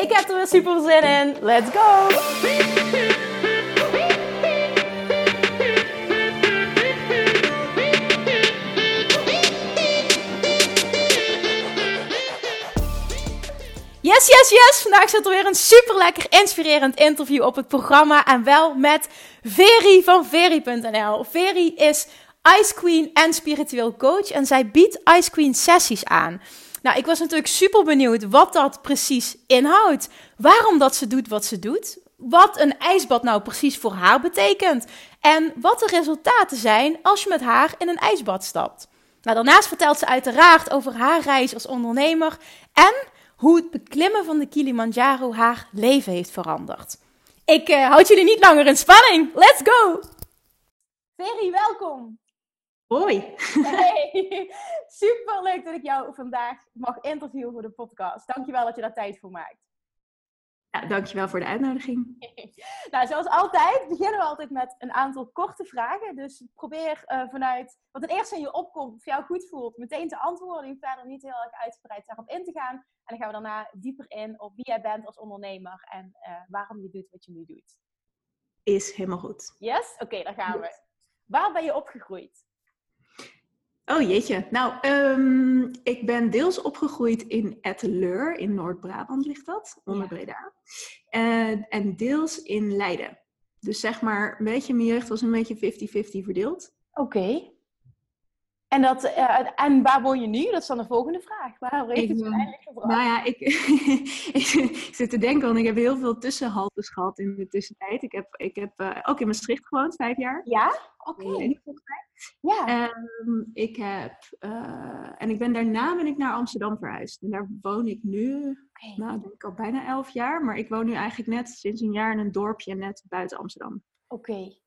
Ik heb er weer super zin in. Let's go! Yes, yes, yes! Vandaag zit er weer een super lekker inspirerend interview op het programma. En wel met Veri van Veri.nl. Veri is Ice Queen en spiritueel coach. En zij biedt Ice Queen sessies aan. Nou, ik was natuurlijk super benieuwd wat dat precies inhoudt. Waarom dat ze doet wat ze doet. Wat een ijsbad nou precies voor haar betekent. En wat de resultaten zijn als je met haar in een ijsbad stapt. Nou, daarnaast vertelt ze uiteraard over haar reis als ondernemer. En hoe het beklimmen van de Kilimanjaro haar leven heeft veranderd. Ik uh, houd jullie niet langer in spanning. Let's go! Ferry, welkom! Hoi! Hey, super leuk dat ik jou vandaag mag interviewen voor de podcast. Dankjewel dat je daar tijd voor maakt. Ja, dankjewel voor de uitnodiging. nou, zoals altijd beginnen we altijd met een aantal korte vragen. Dus probeer uh, vanuit wat het eerste in je opkomt, of jou goed voelt, meteen te antwoorden. Je verder niet heel erg uitgebreid daarop in te gaan. En dan gaan we daarna dieper in op wie jij bent als ondernemer en uh, waarom je doet wat je nu doet. Is helemaal goed. Yes? Oké, okay, daar gaan we. Waar ben je opgegroeid? Oh jeetje. Nou, um, ik ben deels opgegroeid in Etteleur, in Noord-Brabant ligt dat, onder ja. Breda. En, en deels in Leiden. Dus zeg maar, een beetje mijn jeugd was een beetje 50-50 verdeeld. Oké. Okay. En, dat, uh, en waar woon je nu? Dat is dan de volgende vraag. Waar heeft het uiteindelijk gebracht? Nou ja, ik, ik, zit te denken, want ik heb heel veel tussenhaltes gehad in de tussentijd. Ik heb, ik heb uh, ook in Maastricht gewoond, vijf jaar. Ja? Oké. Okay. Ja. Um, ik heb, uh, en ik ben daarna ben ik naar Amsterdam verhuisd. En daar woon ik nu, okay. nou denk ik al bijna elf jaar. Maar ik woon nu eigenlijk net sinds een jaar in een dorpje net buiten Amsterdam. Oké. Okay.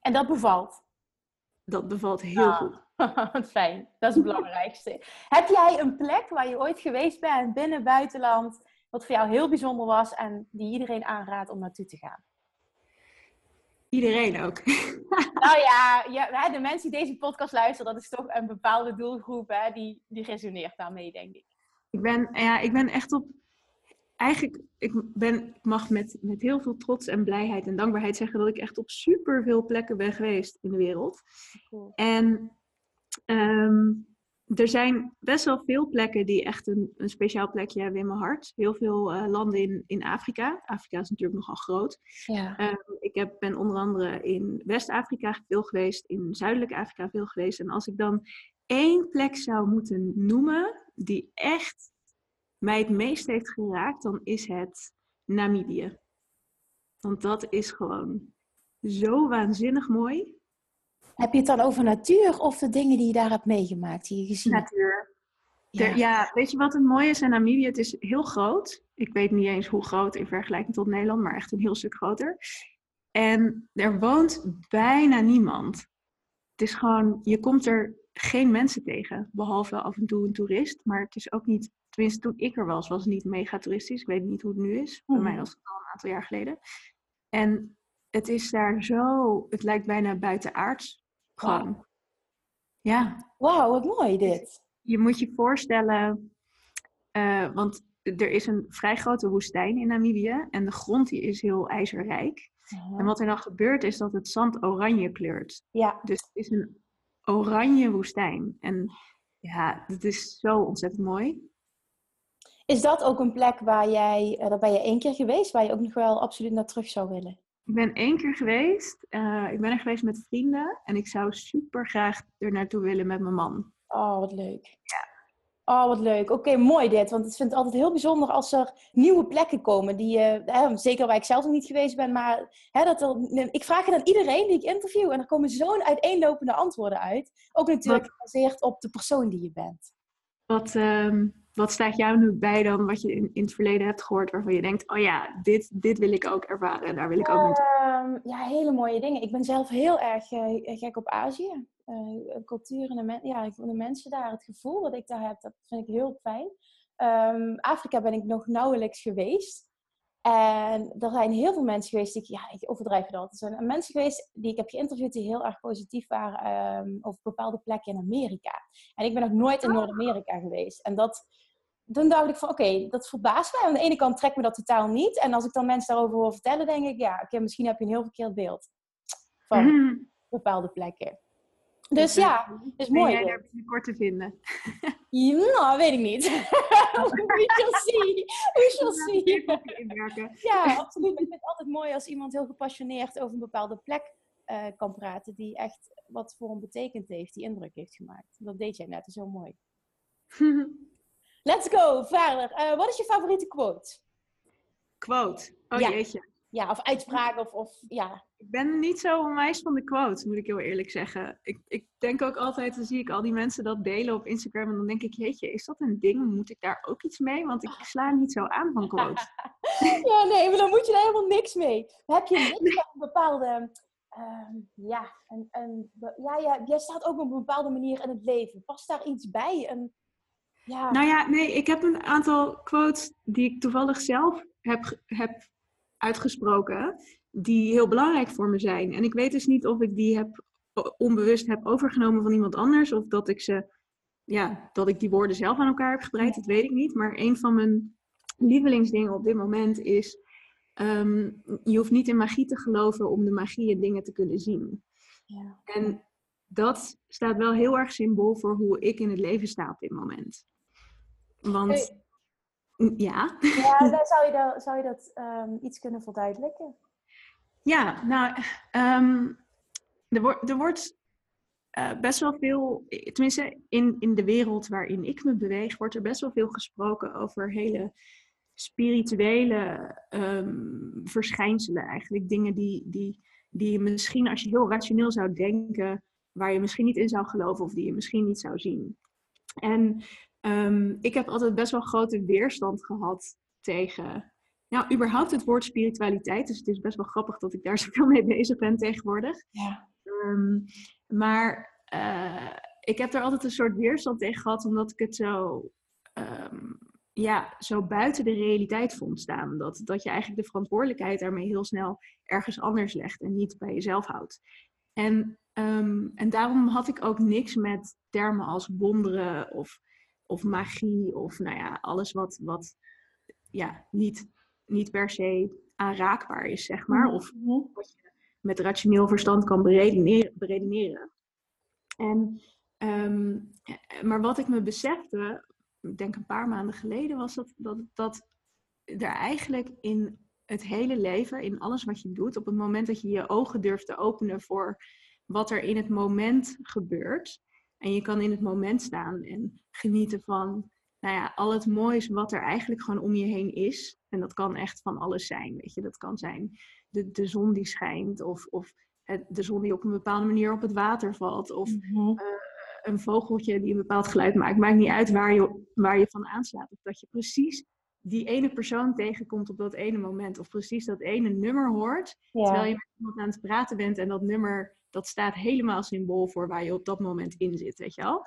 En dat bevalt? Dat bevalt heel ah. goed. Fijn, dat is het belangrijkste. Heb jij een plek waar je ooit geweest bent, binnen, buitenland, wat voor jou heel bijzonder was en die iedereen aanraadt om naartoe te gaan? Iedereen ook. nou ja, ja, de mensen die deze podcast luisteren, dat is toch een bepaalde doelgroep, hè, die, die resoneert daarmee, denk ik. Ik ben, ja, ik ben echt op. Eigenlijk, ik, ben, ik mag met, met heel veel trots en blijheid en dankbaarheid zeggen dat ik echt op super veel plekken ben geweest in de wereld. Cool. En um, er zijn best wel veel plekken die echt een, een speciaal plekje hebben in mijn hart. Heel veel uh, landen in, in Afrika. Afrika is natuurlijk nogal groot. Ja. Um, ik heb, ben onder andere in West-Afrika veel geweest, in Zuidelijk Afrika veel geweest. En als ik dan één plek zou moeten noemen die echt mij het meest heeft geraakt, dan is het Namibië. Want dat is gewoon zo waanzinnig mooi. Heb je het dan over natuur of de dingen die je daar hebt meegemaakt, die je gezien hebt? Natuur. Ja. ja. weet je wat het mooie is aan Namibië? Het is heel groot. Ik weet niet eens hoe groot in vergelijking tot Nederland, maar echt een heel stuk groter. En er woont bijna niemand. Het is gewoon, je komt er geen mensen tegen, behalve af en toe een toerist. Maar het is ook niet, tenminste toen ik er was, was het niet mega toeristisch. Ik weet niet hoe het nu is. Bij mij mhm. was het al een aantal jaar geleden. En het is daar zo, het lijkt bijna buitenaards. Gewoon. Wow. Ja. Wauw, wat mooi dit. Je moet je voorstellen, uh, want er is een vrij grote woestijn in Namibië en de grond die is heel ijzerrijk. Uh-huh. En wat er dan gebeurt is dat het zand oranje kleurt. Ja. Dus het is een oranje woestijn. En ja, dat is zo ontzettend mooi. Is dat ook een plek waar jij, uh, daar ben je één keer geweest, waar je ook nog wel absoluut naar terug zou willen? Ik ben één keer geweest. Uh, ik ben er geweest met vrienden. En ik zou super graag er naartoe willen met mijn man. Oh, wat leuk. Ja. Oh, wat leuk. Oké, mooi dit. Want ik vind het altijd heel bijzonder als er nieuwe plekken komen. Die, uh, zeker waar ik zelf nog niet geweest ben. Maar hè, dat er, ik vraag het aan iedereen die ik interview. En er komen zo'n uiteenlopende antwoorden uit. Ook natuurlijk gebaseerd op de persoon die je bent. Wat, um, wat staat jou nu bij dan wat je in, in het verleden hebt gehoord waarvan je denkt, oh ja, dit, dit wil ik ook ervaren en daar wil ik ook naartoe? Um, ja, hele mooie dingen. Ik ben zelf heel erg uh, gek op Azië. Uh, cultuur en de, ja, de mensen daar, het gevoel wat ik daar heb, dat vind ik heel fijn. Um, Afrika ben ik nog nauwelijks geweest. En er zijn heel veel mensen geweest die ik, ja, ik overdrijf dat. Er zijn mensen geweest die ik heb geïnterviewd die heel erg positief waren um, over bepaalde plekken in Amerika. En ik ben nog nooit in Noord-Amerika geweest. En dat, toen dacht ik van, oké, dat verbaast mij. Aan de ene kant trekt me dat totaal niet. En als ik dan mensen daarover hoor vertellen, denk ik, ja, oké, misschien heb je een heel verkeerd beeld van mm. bepaalde plekken. Dus ja, is mooi. Ben jij daar binnenkort te vinden? nou, weet ik niet. We shall see. We shall see. ja, absoluut. Ik vind het altijd mooi als iemand heel gepassioneerd over een bepaalde plek uh, kan praten. Die echt wat voor hem betekend heeft, die indruk heeft gemaakt. Dat deed jij net, dat is heel mooi. Let's go, verder. Uh, wat is je favoriete quote? Quote? Oh ja. jeetje. Ja, of uitspraak of, of ja. Ik ben niet zo onwijs van de quote, moet ik heel eerlijk zeggen. Ik, ik denk ook altijd, dan zie ik al die mensen dat delen op Instagram. En dan denk ik, jeetje, is dat een ding? Moet ik daar ook iets mee? Want ik sla niet zo aan van quotes. ja, nee, maar dan moet je daar helemaal niks mee. Heb je niks van een bepaalde... Uh, ja, een, een, ja, ja, jij staat ook op een bepaalde manier in het leven. Past daar iets bij? Een, ja. Nou ja, nee, ik heb een aantal quotes die ik toevallig zelf heb, heb uitgesproken, die heel belangrijk voor me zijn. En ik weet dus niet of ik die heb, onbewust heb overgenomen van iemand anders, of dat ik ze, ja, dat ik die woorden zelf aan elkaar heb gebreid, dat weet ik niet. Maar een van mijn lievelingsdingen op dit moment is, ehm, je hoeft niet in magie te geloven om de magie in dingen te kunnen zien. Ja. En dat staat wel heel erg symbool voor hoe ik in het leven sta op dit moment. Want ja. Ja, dan zou je dat, zou je dat um, iets kunnen verduidelijken? Ja, nou, um, er, wordt, er wordt uh, best wel veel, tenminste in, in de wereld waarin ik me beweeg, wordt er best wel veel gesproken over hele spirituele um, verschijnselen eigenlijk. Dingen die, die, die je misschien, als je heel rationeel zou denken, waar je misschien niet in zou geloven of die je misschien niet zou zien. En Um, ik heb altijd best wel grote weerstand gehad tegen, nou, überhaupt het woord spiritualiteit. Dus het is best wel grappig dat ik daar zoveel mee bezig ben tegenwoordig. Ja. Um, maar uh, ik heb er altijd een soort weerstand tegen gehad, omdat ik het zo, um, ja, zo buiten de realiteit vond staan. Dat, dat je eigenlijk de verantwoordelijkheid daarmee heel snel ergens anders legt en niet bij jezelf houdt. En, en daarom had ik ook niks met termen als wonderen of of magie of nou ja, alles wat, wat ja, niet, niet per se aanraakbaar is, zeg maar. Of mhm. wat je met rationeel verstand kan beredeneren. beredeneren. En, ehm, maar wat ik me besefte, ik denk een paar maanden geleden, was dat, dat, dat er eigenlijk in het hele leven, in alles wat je doet, op het moment dat je je ogen durft te openen voor wat er in het moment gebeurt, en je kan in het moment staan en genieten van nou ja, al het moois wat er eigenlijk gewoon om je heen is. En dat kan echt van alles zijn. Weet je, dat kan zijn de, de zon die schijnt, of, of het, de zon die op een bepaalde manier op het water valt, of mhm. eh, een vogeltje die een bepaald geluid maakt. Maakt niet uit waar je, waar je van aanslaat. Of dat je precies die ene persoon tegenkomt op dat ene moment. Of precies dat ene nummer hoort. Terwijl je met iemand aan het praten bent en dat nummer dat staat helemaal symbool voor waar je op dat moment in zit, weet je wel.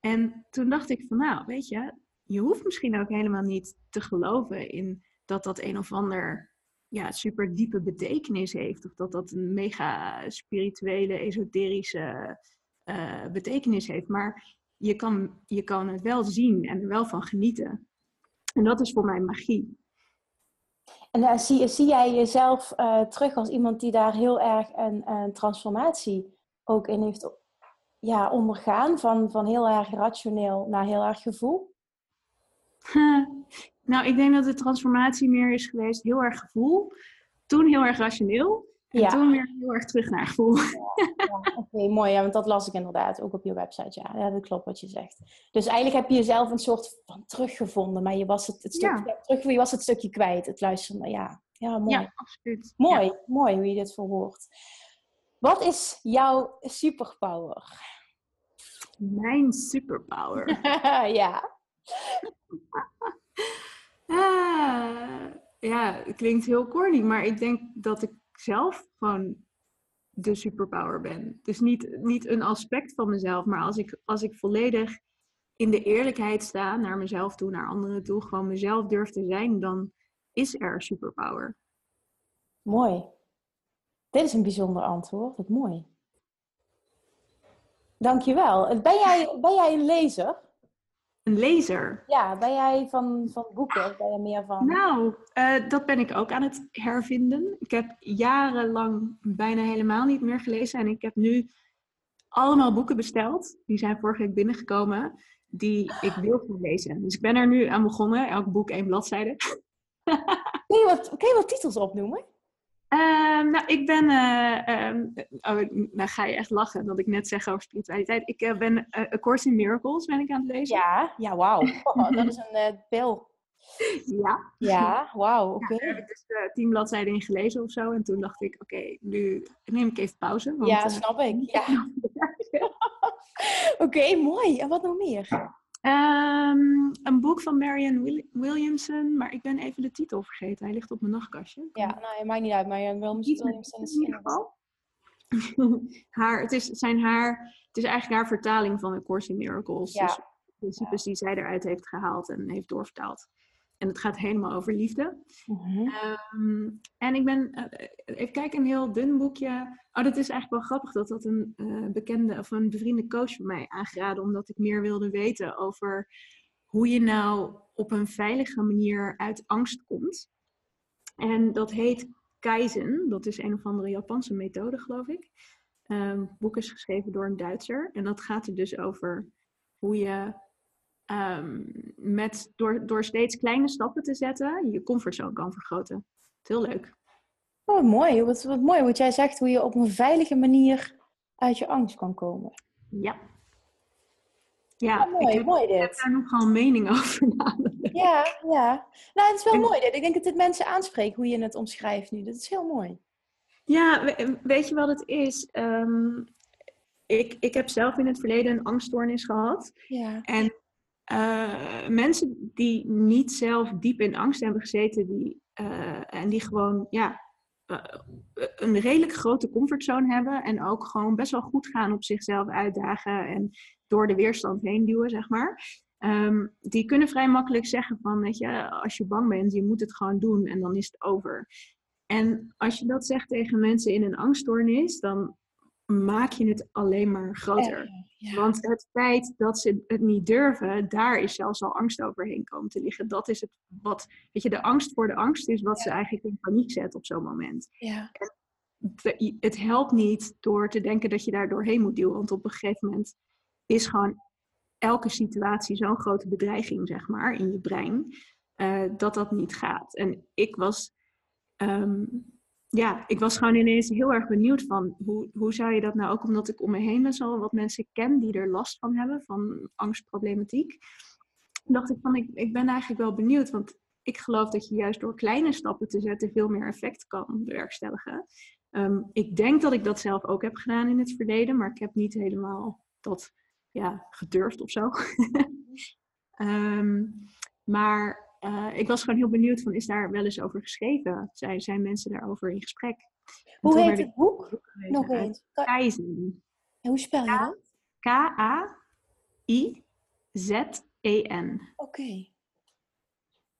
En toen dacht ik van nou, weet je, je hoeft misschien ook helemaal niet te geloven in dat dat een of ander ja, super diepe betekenis heeft. Of dat dat een mega spirituele, esoterische uh, betekenis heeft. Maar je kan, je kan het wel zien en er wel van genieten. En dat is voor mij magie. En uh, zie, jij jezelf uh, terug als iemand die daar heel erg een, een transformatie ook in heeft ja, ondergaan? Van, van heel erg rationeel naar heel erg gevoel? nou, ik denk dat de transformatie meer is geweest heel erg gevoel. Toen heel erg rationeel. En ja. toen weer heel erg terug naar gevoel. Ja, Oké, mooi. Ja, want dat las ik inderdaad ook op je website. Ja. ja, dat klopt wat je zegt. Dus eigenlijk heb je jezelf een soort van teruggevonden. Maar je was het, het stukje, terug, je was het stukje kwijt. Het luisteren. Ja, ja mooi. Ja, absoluut. Mooi, mooi hoe je dit verwoordt. Wat is jouw superpower? Mijn superpower? ja. ah, ja, het klinkt heel corny, maar ik denk dat ik zelf gewoon de superpower ben. Dus niet, niet een aspect van mezelf, maar als ik, als ik volledig in de eerlijkheid sta naar mezelf toe, naar anderen toe, gewoon mezelf durf te zijn, dan is er superpower. Mooi. Dit is een bijzonder antwoord. Mooi. Dankjewel. Ben jij, ben jij een lezer? Een lezer? Ja, ben jij van, van boeken? Ben je meer van... Nou, uh, dat ben ik ook aan het hervinden. Ik heb jarenlang bijna helemaal niet meer gelezen. En ik heb nu allemaal boeken besteld. Die zijn vorige week binnengekomen. Die ik wil gaan lezen. Dus ik ben er nu aan begonnen. Elk boek één bladzijde. kun, je wat, kun je wat titels opnoemen? Ehm, nou, ik ben. Uh, um, oh, nou ga je echt lachen dat ik net zeg over spiritualiteit. Ik uh, ben uh, A Course in Miracles ben ik aan het lezen. Ja, ja, wauw. Oh, dat is een pil. Ja. Ja, wauw. Oké. Okay. daar heb ik dus tien bladzijden in gelezen of zo. En toen dacht ik, oké, okay, nu neem ik even pauze. Want, ja, snap ik. Ja. oké, okay, mooi. En wat nog meer? Um, een boek van Marianne Williamson, maar ik ben even de titel vergeten. Hij ligt op mijn nachtkastje. Ja, nou, het maakt niet uit. Marianne Williamson is in ieder geval. haar, het, is, zijn haar, het is eigenlijk haar vertaling van A Course in Miracles. Ja. Dus principes die zij eruit heeft gehaald en heeft doorvertaald. En het gaat helemaal over liefde. Mm um, en ik ben, uh, even kijken, een heel dun boekje. Oh, dat is eigenlijk wel grappig dat dat een uh, bekende of een bevriende coach van mij aangeraden. Omdat ik meer wilde weten over hoe je nou op een veilige manier uit angst komt. En dat heet Kaizen. Dat is een of andere Japanse methode, geloof ik. Um, het boek is geschreven door een Duitser. En dat gaat er dus over hoe je um, met, door, door steeds kleine stappen te zetten, je comfortzone kan vergroten. Het heel leuk. Oh, mooi. Wat, wat mooi wat jij zegt, hoe je op een veilige manier uit je angst kan komen. Ja. Ja, oh, mooi, ik mooi dit. Ik heb daar nogal mening over Ja, ja. Nou, het is wel mooi dit. Ik denk dat dit mensen aanspreekt, hoe je het omschrijft nu. Dat is heel mooi. Ja, weet je wat het is? Um, ik, ik heb zelf in het verleden een angststoornis gehad. Ja. En uh, mensen die niet zelf diep in angst hebben gezeten, die, uh, en die gewoon ja, uh, een redelijk grote comfortzone hebben en ook gewoon best wel goed gaan op zichzelf uitdagen en door de weerstand heen duwen, zeg maar. Um, die kunnen vrij makkelijk zeggen van, weet je, als je bang bent, je moet het gewoon doen en dan is het over. En als je dat zegt tegen mensen in een angststoornis, dan maak je het alleen maar groter. Want het feit dat ze het niet durven, daar is zelfs al angst overheen komen te liggen. Dat is het wat, weet je, de angst voor de angst is wat ze eigenlijk in paniek zet op zo'n moment. Ja. En het helpt niet door te denken dat je daar doorheen moet duwen. Want op een gegeven moment is gewoon elke situatie zo'n grote bedreiging, zeg maar, in je brein, uh, dat dat niet gaat. En ik was. Um, ja, ik was gewoon ineens heel erg benieuwd van hoe, hoe zou je dat nou, ook omdat ik om me heen best wel wat mensen ken die er last van hebben, van angstproblematiek. Dacht ik van, ik, ik ben eigenlijk wel benieuwd, want ik geloof dat je juist door kleine stappen te zetten veel meer effect kan bewerkstelligen. Um, ik denk dat ik dat zelf ook heb gedaan in het verleden, maar ik heb niet helemaal dat ja, gedurfd of zo. um, maar uh, ik was gewoon heel benieuwd van, is daar wel eens over geschreven? Zijn, zijn mensen daarover in gesprek? Hoe heet het boek? Nog eens. Kaizen. hoe spel je dat? K-A-I-Z-E-N. Oké.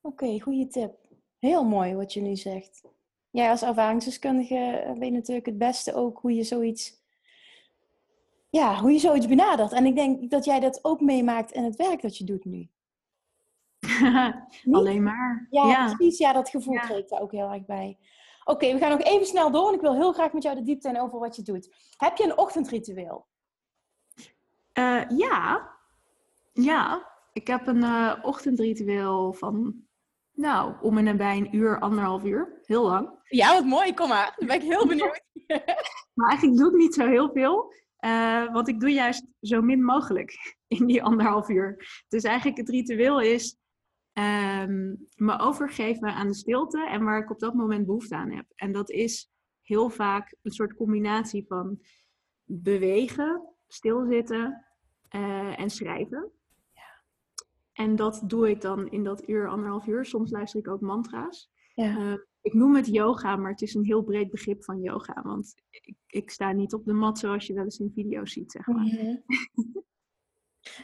Oké, okay, goede tip. Heel mooi wat je nu zegt. Jij als ervaringsdeskundige weet natuurlijk het beste ook hoe je zoiets... Ja, hoe je zoiets benadert. En ik denk dat jij dat ook meemaakt in het werk dat je doet nu. Alleen maar. Ja, ja, precies. Ja, dat gevoel ja. kreeg ik daar ook heel erg bij. Oké, we gaan nog even snel door. En ik wil heel graag met jou de diepte en over wat je doet. Heb je een ochtendritueel? Uh, ja. Ja. Ik heb een uh, ochtendritueel van, nou, om en nabij een uur, anderhalf uur. Heel lang. Ja, wat mooi. Kom maar. Dan ben ik heel benieuwd. maar eigenlijk doe ik niet zo heel veel. Uh, want ik doe juist zo min mogelijk in die anderhalf uur. Dus eigenlijk het ritueel is um, me overgeven aan de stilte en waar ik op dat moment behoefte aan heb. En dat is heel vaak een soort combinatie van bewegen, stilzitten uh, en schrijven. En dat doe ik dan in dat uur, anderhalf uur. Soms luister ik ook mantra's. Ja. Eh, ik noem het yoga, maar het is een heel breed begrip van yoga. Want ik, ik sta niet op de mat zoals je wel eens in video's ziet, zeg maar.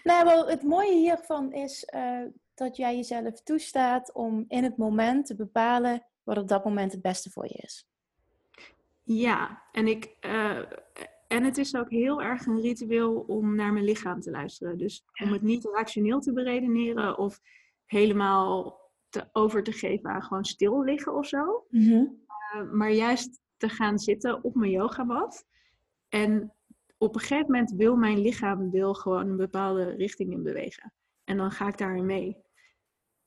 Nou, wel, het mooie hiervan is eh, dat jij jezelf toestaat om in het moment te bepalen wat op dat moment het beste voor je is. Ja, en, ik, eh, en het is ook heel erg een ritueel om naar mijn lichaam te luisteren. Dus om het niet rationeel te beredeneren of helemaal te, over te geven aan gewoon stil liggen of zo. Mhm. Uh, maar juist te gaan zitten op mijn yogamat. En op een gegeven moment wil mijn lichaam wil gewoon een bepaalde richting in bewegen. En dan ga ik daarin mee.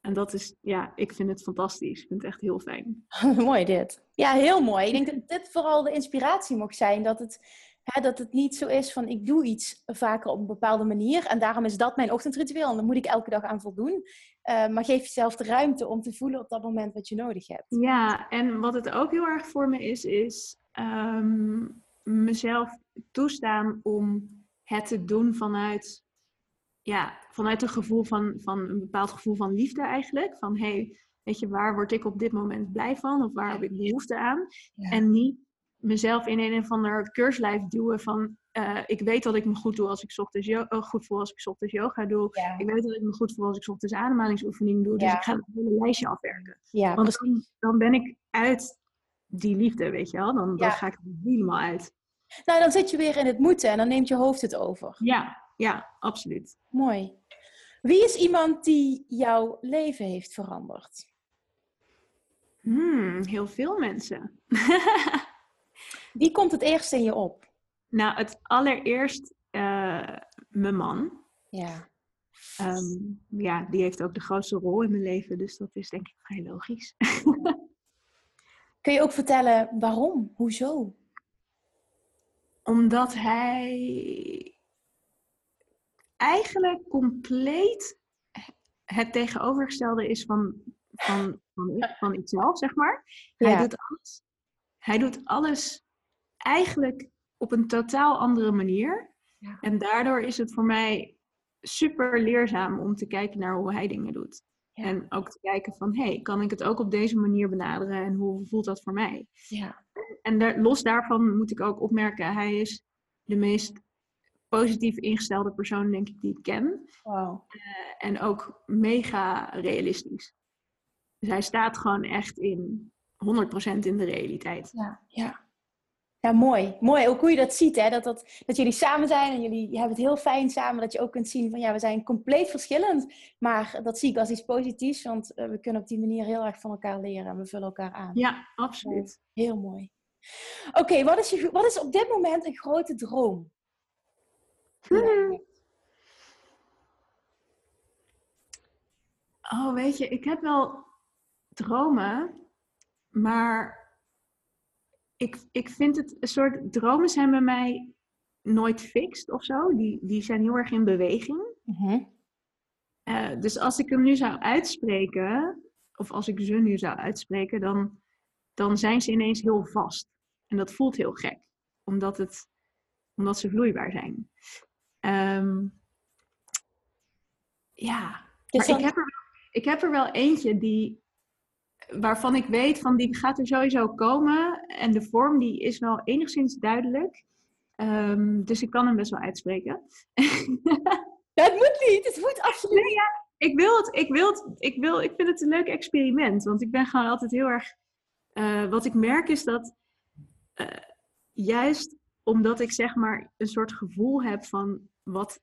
En dat is, ja, ik vind het fantastisch. Ik vind het echt heel fijn. mooi dit. Ja, heel mooi. Ik denk dat dit vooral de inspiratie mag zijn. Dat het, hè, dat het niet zo is van ik doe iets vaker op een bepaalde manier. En daarom is dat mijn ochtendritueel. En dan moet ik elke dag aan voldoen. Uh, maar geef jezelf de ruimte om te voelen op dat moment wat je nodig hebt. Ja, en wat het ook heel erg voor me is, is um, mezelf toestaan om het te doen vanuit ja, vanuit een gevoel van, van een bepaald gevoel van liefde eigenlijk. Van hé, hey, weet je, waar word ik op dit moment blij van? Of waar heb ik behoefte aan? Ja. En niet mezelf in een of ander keurslijf duwen van uh, ik weet dat ik me goed doe als ik ochtends uh, goed voel als ik ochtends yoga doe. Ja. Ik weet dat ik me goed voel als ik ochtends ademhalingsoefening doe. Dus Ja. ik ga het hele lijstje afwerken. Want dan, dan ben ik uit die liefde, weet je wel. Dan, dan ga ik er helemaal uit. nou dan zit je weer in het moeten en dan neemt je hoofd het over. Ja, ja, absoluut. Mooi. Wie is iemand die jouw leven heeft veranderd? Hmm, heel veel mensen. Wie komt het eerst in je op? Nou, het allereerst eh, mijn man. Ja. Ehm, ja, die heeft ook de grootste rol in mijn leven, dus dat is denk ik vrij logisch. Kun je ook vertellen waarom? Hoezo? Omdat hij eigenlijk compleet het tegenovergestelde is van, van, van, van ikzelf, zeg maar. Hij Ja. doet alles. Hij doet alles eigenlijk op een totaal andere manier. Ja. En daardoor is het voor mij super leerzaam om te kijken naar hoe hij dingen doet. Ja. En ook te kijken van, hé, hey, kan ik het ook op deze manier benaderen en hoe voelt dat voor mij? Ja. En daar, los daarvan moet ik ook opmerken, hij is de meest positief ingestelde persoon, denk ik, die ik ken. Wauw. En ook mega realistisch. Dus hij staat gewoon echt in 100% in de realiteit. Ja, ja. Ja, mooi. Mooi. Ook hoe je dat ziet, hè? Dat, dat, dat jullie samen zijn en jullie hebben het heel fijn samen. Dat je ook kunt zien van ja, we zijn compleet verschillend. Maar dat zie ik als iets positiefs, want eh, we kunnen op die manier heel erg van elkaar leren en we vullen elkaar aan. Ja, absoluut. Heel mooi. Oké, wat, is je- wat is op dit moment een grote droom? Oh, weet je, ik heb wel dromen, maar ik, ik vind het een soort dromen zijn bij mij nooit fixed of zo. Die, die zijn heel erg in beweging. Mhm. Eh, dus als ik hem nu zou uitspreken, of als ik ze nu zou uitspreken, dan, dan zijn ze ineens heel vast. En dat voelt heel gek, omdat, het, omdat ze vloeibaar zijn. Ehm, ja, maar ik heb, er, wel- ik heb er wel eentje die, waarvan ik weet van die gaat er sowieso komen. En de vorm die is wel enigszins duidelijk. Ehm, dus ik kan hem best wel uitspreken. Het moet niet. Het moet absoluut Nee, ja, ik wil het. Ik, wil het ik, wil, ik vind het een leuk experiment. Want ik ben gewoon altijd heel erg. eh, wat ik merk is dat. eh, juist omdat ik zeg maar een soort gevoel heb van wat,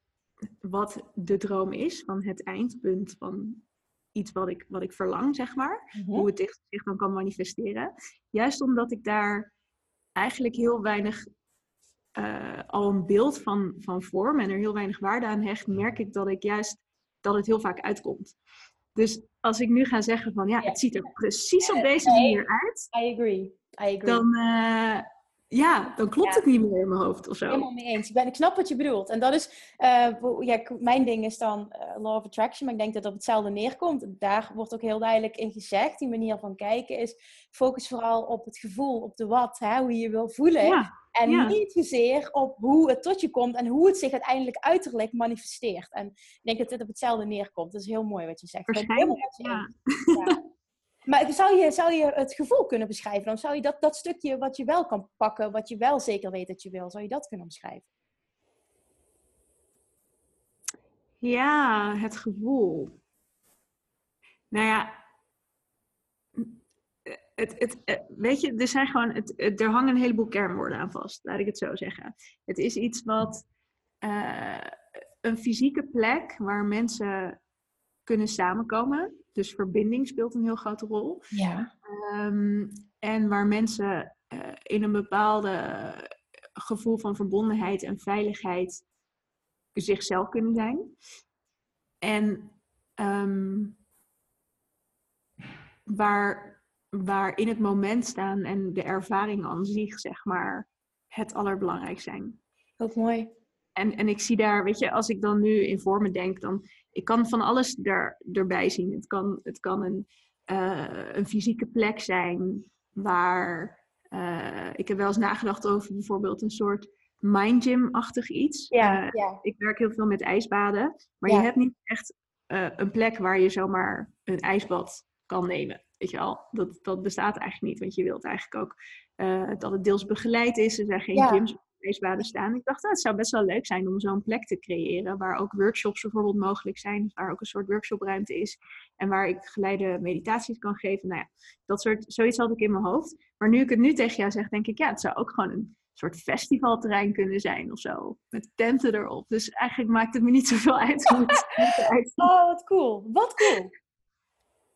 wat de droom is, van het eindpunt van iets wat ik, wat ik verlang, zeg maar. Mhm. Hoe het zich- dan kan manifesteren. Juist omdat ik daar eigenlijk heel weinig eh, al een beeld van, van vorm en er heel weinig waarde aan hecht, merk ik dat ik juist dat het heel vaak uitkomt. Dus als ik nu ga zeggen van ja, het ziet er precies op deze manier uit, I agree. I agree. dan, eh, ja, dan klopt het niet meer in mijn hoofd of zo. Helemaal mee eens. Ik, ben, ik snap wat je bedoelt. En dat is, uh, ja, mijn ding is dan uh, law of attraction, maar ik denk dat het op hetzelfde neerkomt. Daar wordt ook heel duidelijk in gezegd, die manier van kijken is, focus vooral op het gevoel, op de wat, hè, hoe je je wil voelen. Ja. En niet zozeer op hoe het tot je komt en hoe het zich uiteindelijk uiterlijk manifesteert. En ik denk dat dit op hetzelfde neerkomt. Dat is heel mooi wat je zegt. Waarschijnlijk, ja. ja. Maar zou je, zou je het gevoel kunnen beschrijven? Dan zou je dat, dat stukje wat je wel kan pakken, wat je wel zeker weet dat je wil, zou je dat kunnen omschrijven? Ja, het gevoel. Nou ja, het, het, weet je, er zijn gewoon, het, er hangen een heleboel kernwoorden aan vast, laat ik het zo zeggen. Het is iets wat uh, een fysieke plek waar mensen kunnen samenkomen. Dus verbinding speelt een heel grote rol. Ja. Um, en waar mensen uh, in een bepaalde gevoel van verbondenheid en veiligheid zichzelf kunnen zijn. En um, waar, waar in het moment staan en de ervaring aan zich, zeg maar, het allerbelangrijkste zijn. Ook mooi. En, en ik zie daar, weet je, als ik dan nu in vormen denk, dan ik kan van alles er, erbij zien. Het kan, het kan een, uh, een fysieke plek zijn waar uh, ik heb wel eens nagedacht over bijvoorbeeld een soort mind gym-achtig iets. Ja, uh, ja, Ik werk heel veel met ijsbaden, maar ja. je hebt niet echt een plek waar je zomaar een ijsbad kan nemen. Weet je wel, dat, dat bestaat eigenlijk niet, want je wilt eigenlijk ook dat het deels begeleid is. Er zijn geen ja. gyms staan. Ik dacht, dat het zou best wel leuk zijn om zo'n plek te creëren. Waar ook workshops bijvoorbeeld mogelijk zijn. Waar ook een soort workshopruimte is. En waar ik geleide meditaties kan geven. Nou ja, dat soort, zoiets had ik in mijn hoofd. Maar nu ik het nu tegen jou zeg, denk ik, ja, het zou ook gewoon een soort festivalterrein kunnen zijn of zo. Met tenten erop. Dus eigenlijk maakt het me niet zoveel uit hoe het Oh, wat cool. Wat cool.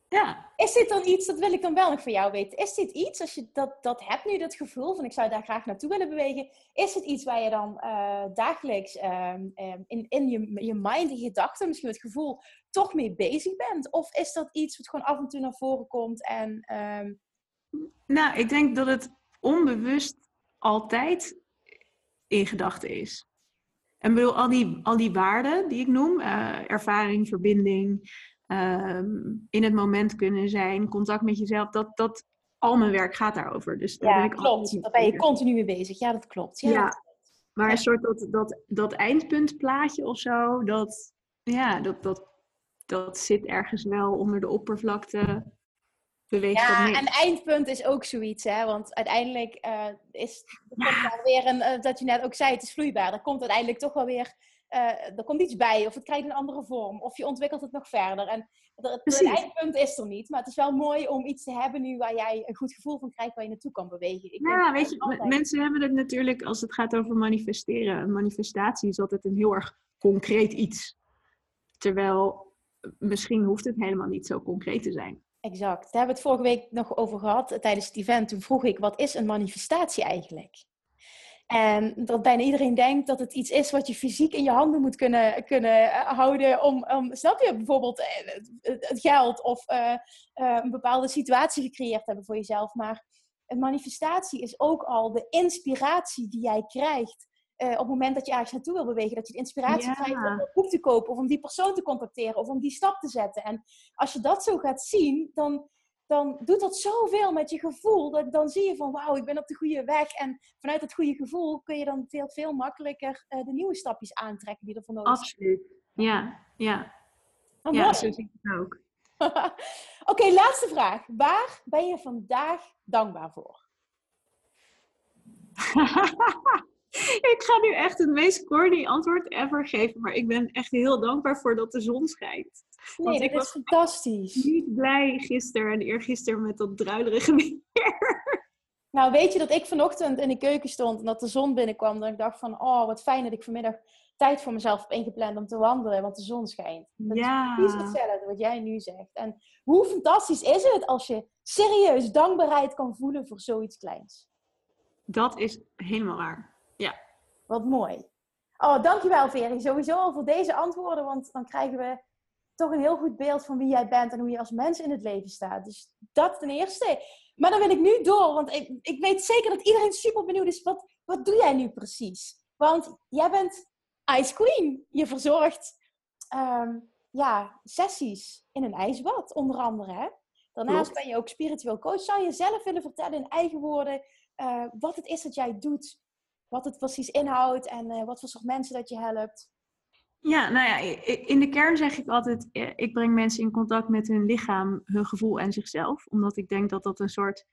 Ja. Is dit dan iets, dat wil ik dan wel nog van jou weten. Is dit iets, als je dat, dat hebt nu, dat gevoel van ik zou daar graag naartoe willen bewegen. Is het iets waar je dan uh, dagelijks uh, in, in je, je mind, in je gedachten, misschien het gevoel, toch mee bezig bent? Of is dat iets wat gewoon af en toe naar voren komt en... Um... Nou, ik denk dat het onbewust altijd in gedachten is. En bedoel, al die, al die waarden die ik noem, uh, ervaring, verbinding, um, in het moment kunnen zijn, contact met jezelf, dat, dat al mijn werk gaat daarover. Dus daar ja, ben ik klopt. Daar ben je continu mee bezig. Ja, dat klopt. Ja, maar een soort dat, dat, dat eindpuntplaatje of zo, dat, ja, dat, dat, dat zit ergens wel onder de oppervlakte. Beweegt ja, en eindpunt is ook zoiets, hè? Want uiteindelijk uh, is er komt weer een, uh, dat je net ook zei, het is vloeibaar. Er komt uiteindelijk toch wel weer uh, er komt iets bij, of het krijgt een andere vorm, of je ontwikkelt het nog verder. En het, het eindpunt is er niet, maar het is wel mooi om iets te hebben nu waar jij een goed gevoel van krijgt waar je naartoe kan bewegen. Ik ja, weet je, altijd... mensen hebben het natuurlijk als het gaat over manifesteren. Een manifestatie is altijd een heel erg concreet iets. Terwijl misschien hoeft het helemaal niet zo concreet te zijn. Exact. Daar hebben we het vorige week nog over gehad tijdens het event. Toen vroeg ik, wat is een manifestatie eigenlijk? En dat bijna iedereen denkt dat het iets is wat je fysiek in je handen moet kunnen, kunnen eh, houden. Om, om, snap je, bijvoorbeeld eh, het geld of uh, uh, een bepaalde situatie gecreëerd hebben voor jezelf. Maar een manifestatie is ook al de inspiratie die jij krijgt. Uh, op het moment dat je ergens naartoe wil bewegen, dat je de inspiratie ja. krijgt om een boek te kopen of om die persoon te contacteren of om die stap te zetten. En als je dat zo gaat zien, dan, dan doet dat zoveel met je gevoel. Dat, dan zie je van wauw, ik ben op de goede weg. En vanuit dat goede gevoel kun je dan veel, veel makkelijker uh, de nieuwe stapjes aantrekken die er van nodig zijn. Absoluut. Ja, ja. Oh, ja, zo zie ik het ook. Oké, okay, laatste vraag. Waar ben je vandaag dankbaar voor? ik ga nu echt het meest corny antwoord ever geven. Maar ik ben echt heel dankbaar voor dat de zon schijnt. Nee, Want dat ik is fantastisch. niet blij gisteren en eergisteren met dat druilerige weer. Nou, weet je dat ik vanochtend in de keuken stond en dat de zon binnenkwam. Dat ik dacht van, oh, wat fijn dat ik vanmiddag tijd voor mezelf heb ingepland om te wandelen, want de zon schijnt. Dat ja. is precies hetzelfde wat jij nu zegt. En hoe fantastisch is het als je serieus dankbaarheid kan voelen voor zoiets kleins? Dat is helemaal waar. Ja. Wat mooi. Oh, dankjewel Veri. Sowieso al voor deze antwoorden, want dan krijgen we toch een heel goed beeld van wie jij bent en hoe je als mens in het leven staat. Dus dat ten eerste. Maar dan wil ik nu door, want ik, ik weet zeker dat iedereen super benieuwd is. Wat, wat doe jij nu precies? Want jij bent Ice Queen. Je verzorgt ehm, ja, sessies in een ijsbad, onder andere. Hè? Daarnaast ben je ook spiritueel coach. Zou je zelf willen vertellen in eigen woorden uh, wat het is dat jij doet? Wat het precies inhoudt en uh, wat voor soort mensen dat je helpt? Ja, nou ja, in de kern zeg ik altijd, eh, ik breng mensen in contact met hun lichaam, hun gevoel en zichzelf. Omdat ik denk dat dat een soort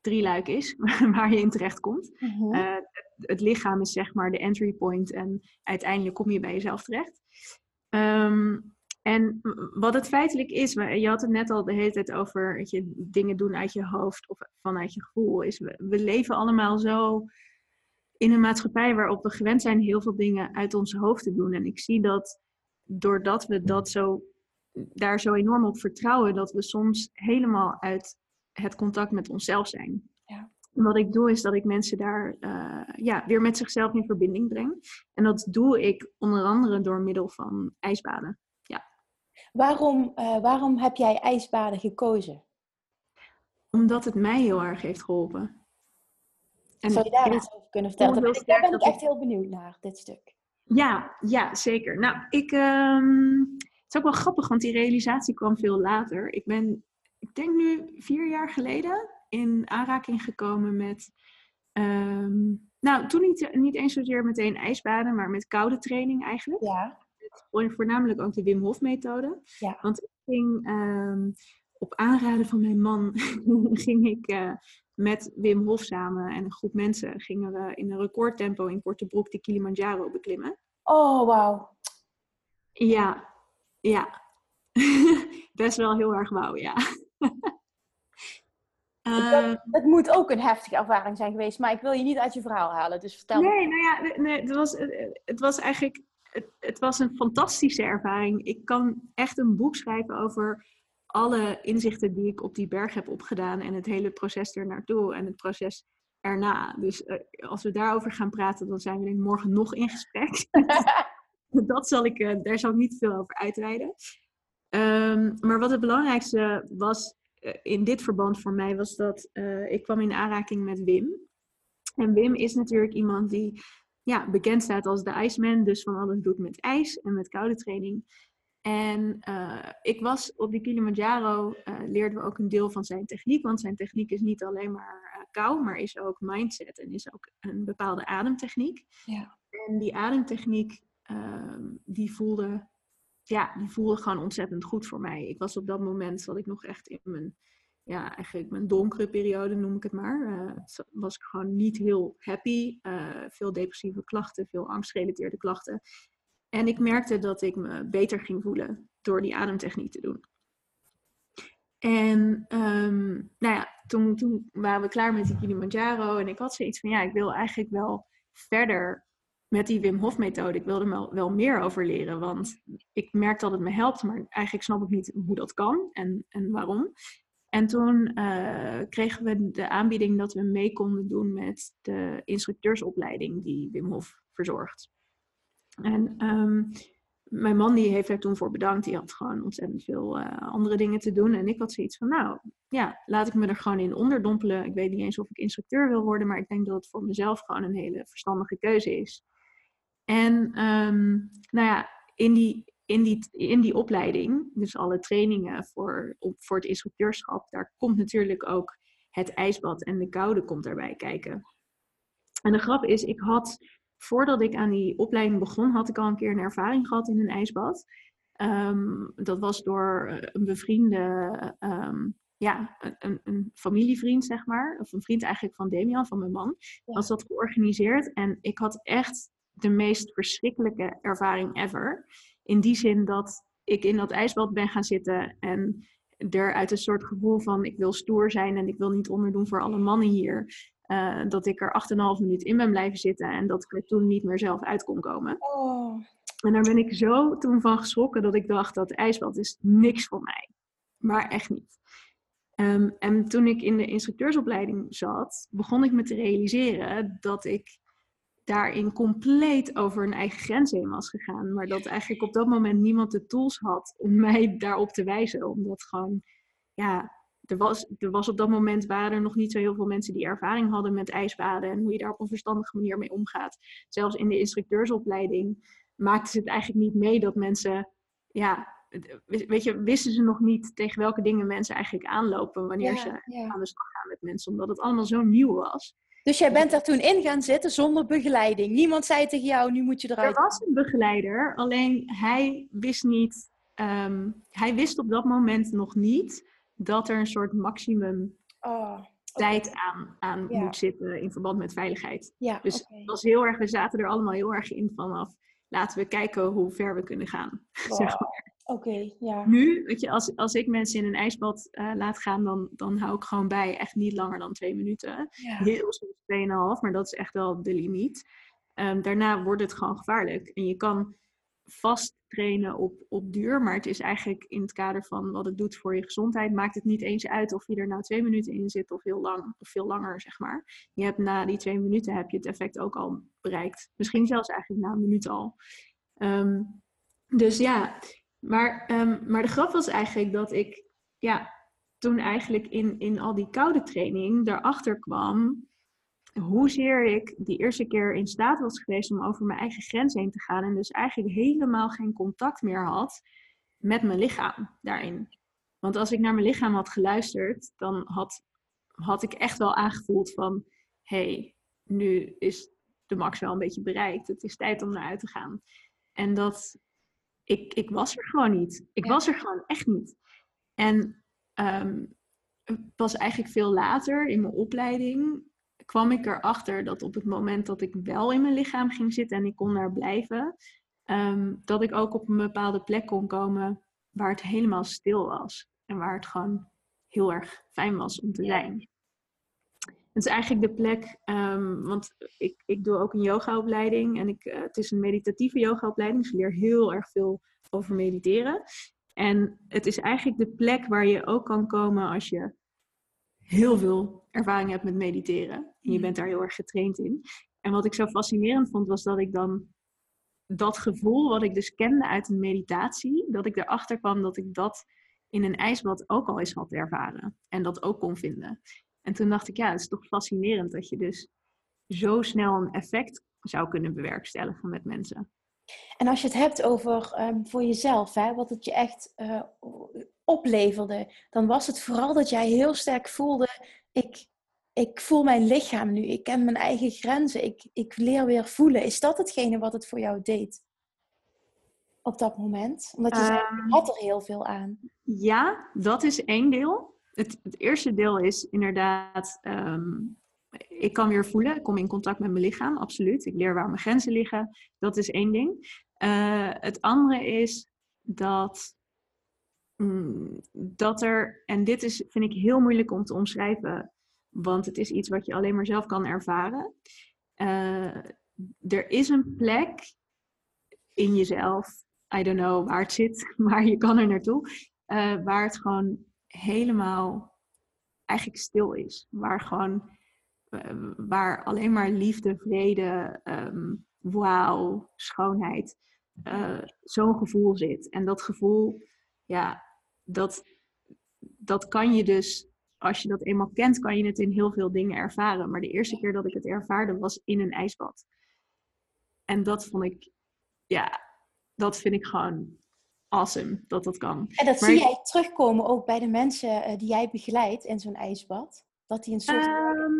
drieluik is waar je in terecht komt. Uh, het, het, lichaam is zeg maar de entry point en uiteindelijk kom je bij jezelf terecht. Um, en wat het feitelijk is, je had het net al de hele tijd over dat je dingen doen uit je hoofd of vanuit je gevoel, is we, we leven allemaal zo in een maatschappij waarop we gewend zijn heel veel dingen uit ons hoofd te doen. En ik zie dat doordat we dat zo, daar zo enorm op vertrouwen, dat we soms helemaal uit het contact met onszelf zijn. Ja. En wat ik doe is dat ik mensen daar uh, ja, weer met zichzelf in verbinding breng. En dat doe ik onder andere door middel van ijsbaden. Ja. Waarom, uh, waarom heb jij ijsbaden gekozen? Omdat het mij heel erg heeft geholpen. En Zou je daar iets over kunnen vertellen? Daar ben, ik, echt heel benieuwd naar, dit stuk. Ja, ja zeker. Nou, ik, um, het is ook wel grappig, want die realisatie kwam veel later. Ik ben, ik denk nu vier jaar geleden, in aanraking gekomen met... Um, nou, toen niet, niet eens zozeer meteen ijsbaden, maar met koude training eigenlijk. Ja. Voornamelijk ook de Wim Hof methode. Ja. Want ik ging um, op aanraden van mijn man, ging ik uh, met Wim Hof samen en een groep mensen gingen we in een recordtempo in Korte Broek de Kilimanjaro beklimmen. Oh, wauw. Ja, ja. Best wel heel erg wauw, ja. Uh, het moet ook een heftige ervaring zijn geweest, maar ik wil je niet uit je verhaal halen, dus vertel nee, me. Nou ja, nee, het, was, het was eigenlijk het, het was een fantastische ervaring. Ik kan echt een boek schrijven over alle inzichten die ik op die berg heb opgedaan en het hele proces er naartoe en het proces erna. Dus uh, als we daarover gaan praten, dan zijn we denk ik morgen nog in gesprek. dat zal ik, uh, daar zal ik niet veel over uitweiden. Um, maar wat het belangrijkste was uh, in dit verband voor mij, was dat ik kwam in aanraking met Wim. En Wim is natuurlijk iemand die ja, bekend staat als de Iceman, dus van alles doet met ijs en met koude training. En uh, ik was op die Kilimanjaro, uh, leerden we ook een deel van zijn techniek. Want zijn techniek is niet alleen maar uh, kou, maar is ook mindset en is ook een bepaalde ademtechniek. Ja. En die ademtechniek, ehm, die, voelde, ja, die voelde gewoon ontzettend goed voor mij. Ik was op dat moment, zat ik nog echt in mijn, ja, eigenlijk mijn donkere periode, noem ik het maar. was ik gewoon niet heel happy. veel depressieve klachten, veel angstgerelateerde klachten. En ik merkte dat ik me beter ging voelen door die ademtechniek te doen. En um, nou ja, toen, toen waren we klaar met die Kilimanjaro en ik had zoiets van ja, ik wil eigenlijk wel verder met die Wim Hof methode. Ik wilde er wel, meer over leren, want ik merk dat het me helpt, maar eigenlijk snap ik niet hoe dat kan en, en waarom. En toen uh, kregen we de aanbieding dat we mee konden doen met de instructeursopleiding die Wim Hof verzorgt. En um, mijn man die heeft er toen voor bedankt. Die had gewoon ontzettend veel uh, andere dingen te doen. En ik had zoiets van, nou ja, laat ik me er gewoon in onderdompelen. Ik weet niet eens of ik instructeur wil worden, maar ik denk dat het voor mezelf gewoon een hele verstandige keuze is. En um, nou ja, in die, in, die, in die opleiding, dus alle trainingen voor, voor het instructeurschap, daar komt natuurlijk ook het ijsbad en de koude komt daarbij kijken. En de grap is, ik had voordat ik aan die opleiding begon, had ik al een keer een ervaring gehad in een ijsbad. Um, dat was door eh, een bevriende, um, ja, een, een, familievriend, zeg maar. Of een vriend eigenlijk van Damian, van mijn man. Ja. Was dat georganiseerd. En ik had echt de meest verschrikkelijke ervaring ever. In die zin dat ik in dat ijsbad ben gaan zitten en er uit een soort gevoel van ik wil stoer zijn en ik wil niet onderdoen voor alle mannen hier. Uh, dat ik er 8,5 minuut in ben blijven zitten en dat ik er toen niet meer zelf uit kon komen. Oh. En daar ben ik zo toen van geschrokken dat ik dacht dat ijsbad is niks voor mij. Maar echt niet. Um, en toen ik in de instructeursopleiding zat, begon ik me te realiseren dat ik daarin compleet over een eigen grens heen was gegaan. Maar dat eigenlijk op dat moment niemand de tools had om mij daarop te wijzen. Omdat gewoon, ja, er, was, er was op dat moment waren er nog niet zo heel veel mensen die ervaring hadden met ijsbaden en hoe je daar op een verstandige manier mee omgaat. Zelfs in de instructeursopleiding maakten ze het eigenlijk niet mee dat mensen, ja, weet je, wisten ze nog niet tegen welke dingen mensen eigenlijk aanlopen wanneer ze aan de slag gaan met mensen, omdat het allemaal zo nieuw was. Dus jij bent er toen in gaan zitten zonder begeleiding. Niemand zei tegen jou, nu moet je eruit. Er was een begeleider, alleen hij wist niet, ehm, hij wist op dat moment nog niet dat er een soort maximum oh, tijd aan, aan moet zitten in verband met veiligheid. Ja, dus was heel erg, we zaten er allemaal heel erg in vanaf, laten we kijken hoe ver we kunnen gaan. zeg maar. Oké, ja. Nu, weet je, als, als ik mensen in een ijsbad uh, laat gaan, dan, dan hou ik gewoon bij echt niet langer dan twee minuten. Ja. Heel soms tweeënhalf, maar dat is echt wel de limiet. Um, daarna wordt het gewoon gevaarlijk. En je kan vast trainen op, op duur, maar het is eigenlijk in het kader van wat het doet voor je gezondheid, maakt het niet eens uit of je er nou twee minuten in zit of heel lang of veel langer, zeg maar. Je hebt na die twee minuten heb je het effect ook al bereikt. Misschien zelfs eigenlijk na een minuut al. Um, dus ja, maar, um, maar de grap was eigenlijk dat ik ja, toen eigenlijk in, in al die koude training daarachter kwam hoezeer ik die eerste keer in staat was geweest om over mijn eigen grens heen te gaan. En dus eigenlijk helemaal geen contact meer had met mijn lichaam daarin. Want als ik naar mijn lichaam had geluisterd, dan had, had ik echt wel aangevoeld van... hey, nu is de max wel een beetje bereikt. Het is tijd om naar uit te gaan. En dat, ik, ik was er gewoon niet. Ik was er gewoon echt niet. En um, pas eigenlijk veel later in mijn opleiding kwam ik erachter dat op het moment dat ik wel in mijn lichaam ging zitten en ik kon daar blijven, um, dat ik ook op een bepaalde plek kon komen waar het helemaal stil was. En waar het gewoon heel erg fijn was om te zijn. Het is eigenlijk de plek, um, want ik, ik doe ook een yogaopleiding en ik, uh, het is een meditatieve yogaopleiding, dus ik leer heel erg veel over mediteren. En het is eigenlijk de plek waar je ook kan komen als je heel veel ervaring hebt met mediteren. En je mhm. bent daar heel erg getraind in. En wat ik zo fascinerend vond, was dat ik dan dat gevoel wat ik dus kende uit een meditatie, dat ik erachter kwam dat ik dat in een ijsbad ook al eens had ervaren. En dat ook kon vinden. En toen dacht ik, ja, het is toch fascinerend dat je dus zo snel een effect zou kunnen bewerkstelligen met mensen. En als je het hebt over um, voor jezelf, hè, wat het je echt uh, opleverde, dan was het vooral dat jij heel sterk voelde: ik, ik voel mijn lichaam nu, ik ken mijn eigen grenzen, ik, ik leer weer voelen. Is dat hetgene wat het voor jou deed? Op dat moment? Omdat je zei, je ehm, had er heel veel aan. Ja, dat is één deel. Het, het eerste deel is inderdaad, um, ik kan weer voelen, ik kom in contact met mijn lichaam, absoluut. Ik leer waar mijn grenzen liggen, dat is één ding. Uh, het andere is dat Mm, dat er, en dit is, vind ik heel moeilijk om te omschrijven, want het is iets wat je alleen maar zelf kan ervaren. Uh, er is een plek in jezelf, I don't know waar het zit, maar je kan er naartoe, uh, waar het gewoon helemaal eigenlijk stil is. Waar gewoon, waar alleen maar liefde, vrede, um, wauw, schoonheid, zo'n gevoel zit. En dat gevoel ja, dat, dat kan je dus, als je dat eenmaal kent, kan je het in heel veel dingen ervaren. Maar de eerste keer dat ik het ervaarde was in een ijsbad. En dat vond ik, ja, dat vind ik gewoon awesome dat dat kan. En dat zie jij terugkomen ook bij de mensen eh, die jij begeleidt in zo'n ijsbad? Dat die een soort um,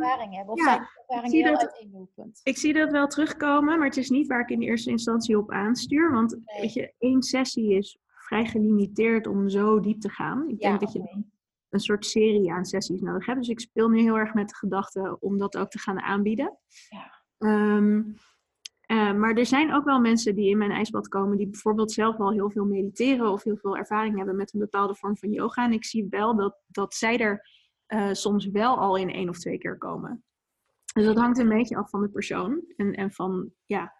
ervaring hebben? Of ja, zijn ervaring heel dat, uiteenlopend? Ik zie dat wel terugkomen, maar het is niet waar ik in de eerste instantie op aanstuur. Want weet je, één sessie is vrij gelimiteerd om zo diep te gaan. Ik denk dat je een soort serie aan sessies nodig hebt. Dus ik speel nu heel erg met de gedachte om dat ook te gaan aanbieden. Ja. Ehm, eh, maar er zijn ook wel mensen die in mijn ijsbad komen, die bijvoorbeeld zelf al heel veel mediteren of heel veel ervaring hebben met een bepaalde vorm van yoga. En ik zie wel dat, dat zij er uh, soms wel al in één of twee keer komen. Dus dat hangt een beetje af van de persoon en, en van ja,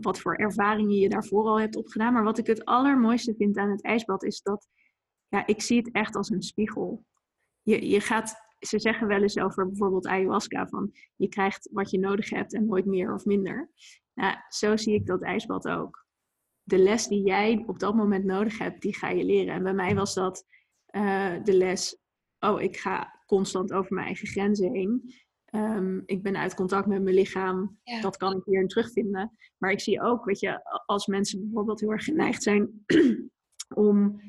wat voor ervaringen je daarvoor al hebt opgedaan. Maar wat ik het allermooiste vind aan het ijsbad is dat ja, ik zie het echt als een spiegel. Je, je gaat, ze zeggen wel eens over bijvoorbeeld ayahuasca van je krijgt wat je nodig hebt en nooit meer of minder. Nou, zo zie ik dat ijsbad ook. De les die jij op dat moment nodig hebt, die ga je leren. En bij mij was dat uh, de les oh, ik ga constant over mijn eigen grenzen heen. Ehm, ik ben uit contact met mijn lichaam. Dat kan ik hierin terugvinden. Maar ik zie ook, weet je, als mensen bijvoorbeeld heel erg geneigd zijn om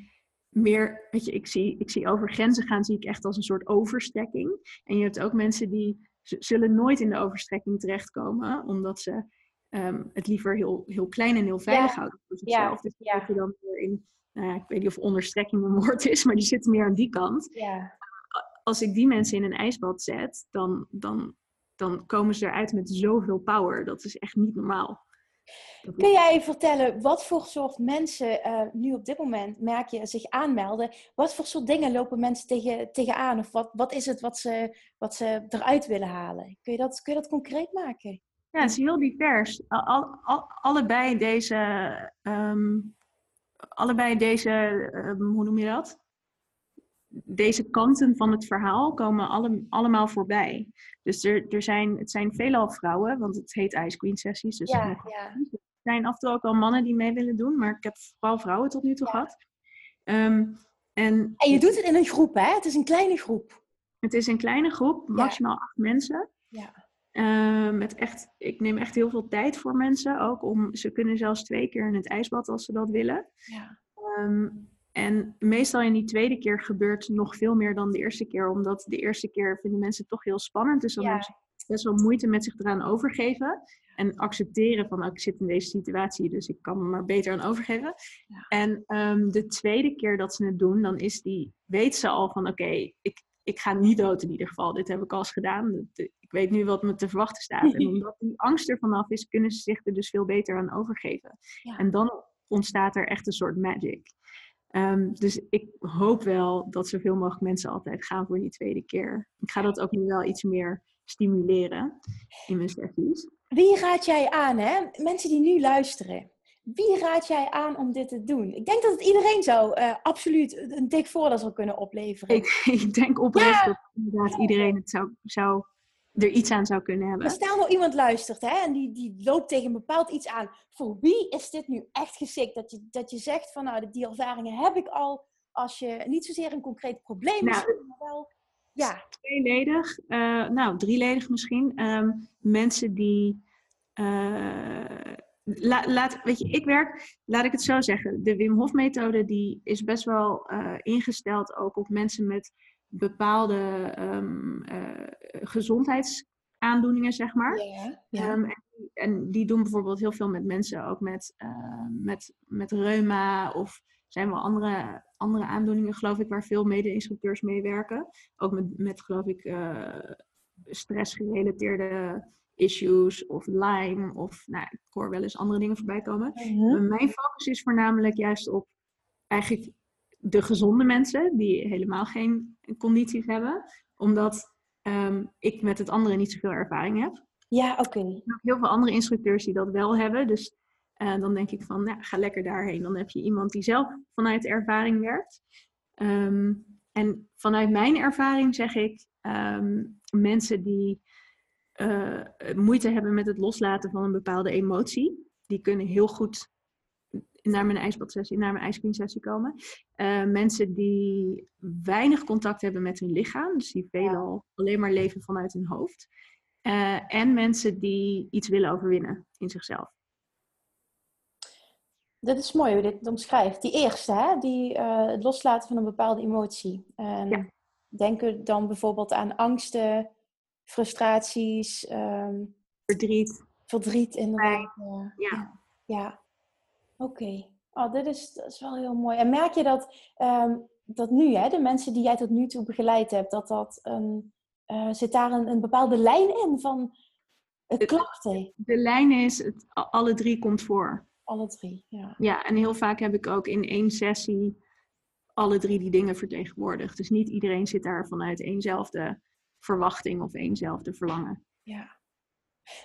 meer, weet je, ik zie, ik zie over grenzen gaan, zie ik echt als een soort overstrekking. En je hebt ook mensen die zullen nooit in de overstrekking terechtkomen, omdat ze ehm, het liever heel, heel klein en heel veilig houden voor zichzelf. Ja. Dus ja. je dan weer in, nou ja, ik weet niet of onderstrekking een woord is, maar die zitten meer aan die kant. Ja. Als ik die mensen in een ijsbad zet, dan, dan, dan komen ze eruit met zoveel power. Dat is echt niet normaal. Kun jij vertellen wat voor soort mensen uh, nu op dit moment merk je zich aanmelden? Wat voor soort dingen lopen mensen tegen, tegenaan? Of wat, wat is het wat ze, wat ze eruit willen halen? Kun je dat, kun je dat concreet maken? Ja, het is heel divers. Al, al, allebei deze, um, allebei deze um, hoe noem je dat? Deze kanten van het verhaal komen alle, allemaal voorbij. Dus er, er zijn, het zijn veelal vrouwen, want het heet Ice Queen sessies. Dus ja, ja zijn af en toe ook wel mannen die mee willen doen, maar ik heb vooral vrouwen tot nu toe gehad. Um, en, en je doet het in een groep, hè? Het is een kleine groep. Het is een kleine groep, maximaal acht mensen. Ja. Um, met echt, ik neem echt heel veel tijd voor mensen ook. Om, ze kunnen zelfs twee keer in het ijsbad als ze dat willen. Ja. Um, en meestal in die tweede keer gebeurt nog veel meer dan de eerste keer. Omdat de eerste keer vinden mensen toch heel spannend. Dus dan ja. hebben ze best wel moeite met zich eraan overgeven. En accepteren van, oh, ik zit in deze situatie, dus ik kan me maar beter aan overgeven. En um, de tweede keer dat ze het doen, dan is die, weet ze al van, oké, ik, ik ga niet dood in ieder geval. Dit heb ik al eens gedaan. Ik weet nu wat me te verwachten staat. En omdat die angst er vanaf is, kunnen ze zich er dus veel beter aan overgeven. En dan ontstaat er echt een soort magic. Um, dus ik hoop wel dat zoveel mogelijk mensen altijd gaan voor die tweede keer. Ik ga dat ook nu wel iets meer stimuleren in mijn sessies. Wie raad jij aan, hè? Mensen die nu luisteren. Wie raad jij aan om dit te doen? Ik denk dat het iedereen zou uh, absoluut een dik voordeel zou kunnen opleveren. Ik, ik denk oprecht dat inderdaad iedereen het zou, zou, er iets aan zou kunnen hebben. Maar stel nou iemand luistert hè, en die, die loopt tegen een bepaald iets aan. Voor wie is dit nu echt geschikt? Dat je, dat je zegt van nou, die ervaringen heb ik al. Als je niet zozeer een concreet probleem nou, maar wel ja. Tweeledig, uh, nou drieledig misschien. Um, mensen die. Uh, laat, weet je, ik werk, laat ik het zo zeggen. De Wim Hof methode die is best wel uh, ingesteld ook op mensen met bepaalde um, gezondheidsaandoeningen, zeg maar. Um, en, en, die doen bijvoorbeeld heel veel met mensen ook met, met, met reuma of zijn wel andere, andere aandoeningen, geloof ik, waar veel mede-instructeurs mee werken. Ook met, met geloof ik, uh, stressgerelateerde issues of Lyme of, nou, ik hoor wel eens andere dingen voorbij komen. Mhm. Mijn focus is voornamelijk juist op eigenlijk de gezonde mensen die helemaal geen condities hebben, omdat um, ik met het andere niet zoveel ervaring heb. Ja, oké. Okay. Er zijn heel veel andere instructeurs die dat wel hebben, dus uh, dan denk ik van, nou, ga lekker daarheen. Dan heb je iemand die zelf vanuit ervaring werkt. Um, en vanuit mijn ervaring zeg ik, um, mensen die uh, moeite hebben met het loslaten van een bepaalde emotie, die kunnen heel goed naar mijn ijsbadsessie, naar mijn ijscreamsessie komen. Uh, mensen die weinig contact hebben met hun lichaam, dus die veelal alleen maar leven vanuit hun hoofd. Uh, en mensen die iets willen overwinnen in zichzelf. Dit is mooi hoe je dit omschrijft. Die eerste, hè? Die, uh, het loslaten van een bepaalde emotie. En ja. Denken dan bijvoorbeeld aan angsten, frustraties. Um, verdriet. Verdriet, inderdaad. Ja. ja. ja. Oké. Oh, dit is, dat is wel heel mooi. En merk je dat, um, dat nu, hè, de mensen die jij tot nu toe begeleid hebt, dat dat een, uh, zit daar een, een bepaalde lijn in van het klachten? De lijn is, het, alle drie komt voor. Alle drie, ja. Ja, en heel vaak heb ik ook in één sessie alle drie die dingen vertegenwoordigd. Dus niet iedereen zit daar vanuit éénzelfde verwachting of éénzelfde verlangen. Ja.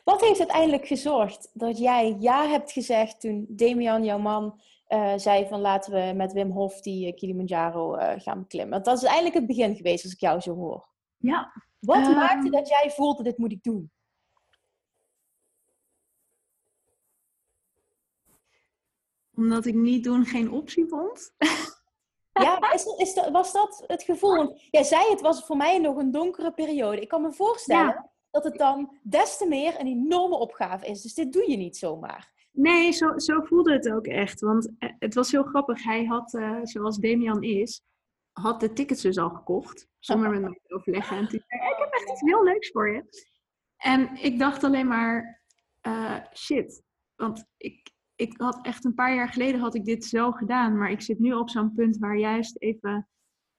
Wat heeft uiteindelijk gezorgd dat jij ja hebt gezegd toen Damian, jouw man, uh, zei van laten we met Wim Hof die uh, Kilimanjaro uh, gaan klimmen? Want dat is eigenlijk het begin geweest als ik jou zo hoor. Ja. Wat maakte dat jij voelde dit moet ik doen? Omdat ik niet doen geen optie vond. Ja, is, is was dat het gevoel? Want jij zei het was voor mij nog een donkere periode. Ik kan me voorstellen dat het dan des te meer een enorme opgave is. Dus dit doe je niet zomaar. Nee, zo, zo voelde het ook echt. Want eh, het was heel grappig. Hij had, uh, zoals Damian is, had de tickets dus al gekocht. Zonder met mij te overleggen. En toen zei ik heb echt iets heel leuks voor je. En ik dacht alleen maar, uh, shit. Want ik, ik had echt een paar jaar geleden had ik dit zo gedaan. Maar ik zit nu op zo'n punt waar juist even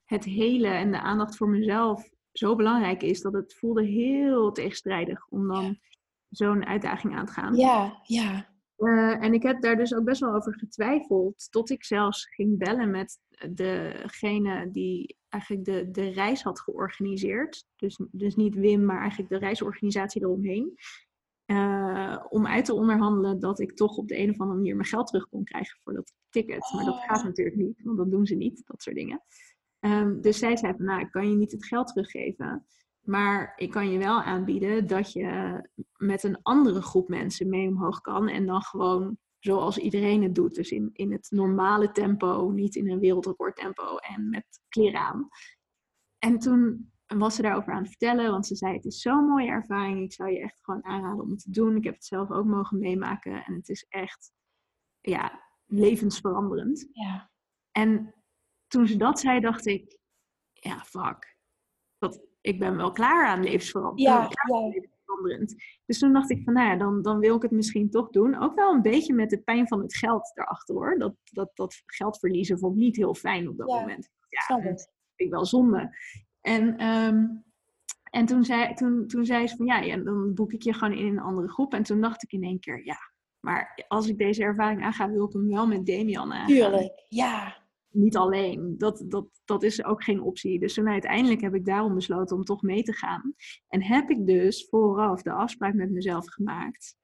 het hele en de aandacht voor mezelf zo belangrijk is. Dat het voelde heel tegenstrijdig om dan zo'n uitdaging aan te gaan. Ja, ja. Uh, en ik heb daar dus ook best wel over getwijfeld. Tot ik zelfs ging bellen met degene die eigenlijk de, de reis had georganiseerd. Dus, dus niet Wim, maar eigenlijk de reisorganisatie eromheen. Uh, om uit te onderhandelen dat ik toch op de een of andere manier mijn geld terug kon krijgen voor dat ticket. Maar dat gaat oh. natuurlijk niet, want dat doen ze niet, dat soort dingen. Um, dus zij zei van, nou, ik kan je niet het geld teruggeven. Maar ik kan je wel aanbieden dat je met een andere groep mensen mee omhoog kan. En dan gewoon zoals iedereen het doet. Dus in, in het normale tempo, niet in een wereldrecord tempo en met kleren aan. En toen was ze daarover aan het vertellen, want ze zei: Het is zo'n mooie ervaring. Ik zou je echt gewoon aanraden om het te doen. Ik heb het zelf ook mogen meemaken en het is echt ja, levensveranderend. Ja. En toen ze dat zei, dacht ik: Ja, fuck. Dat, ik ben wel klaar aan levensveranderend. Ja, ja. Dus toen dacht ik van, nou ja, dan, dan wil ik het misschien toch doen. Ook wel een beetje met de pijn van het geld erachter hoor. Dat, dat, dat geld verliezen vond ik niet heel fijn op dat moment. Ja, dat vind ik wel zonde. En, um, en toen, zei, toen, toen zei ze van, ja, ja, dan boek ik je gewoon in een andere groep. En toen dacht ik in één keer, ja, maar als ik deze ervaring aanga, wil ik hem wel met Damian aangaan. Tuurlijk, ja niet alleen. Dat, dat, dat is ook geen optie. Dus toen uiteindelijk heb ik daarom besloten om toch mee te gaan. En heb ik dus vooraf de afspraak met mezelf gemaakt.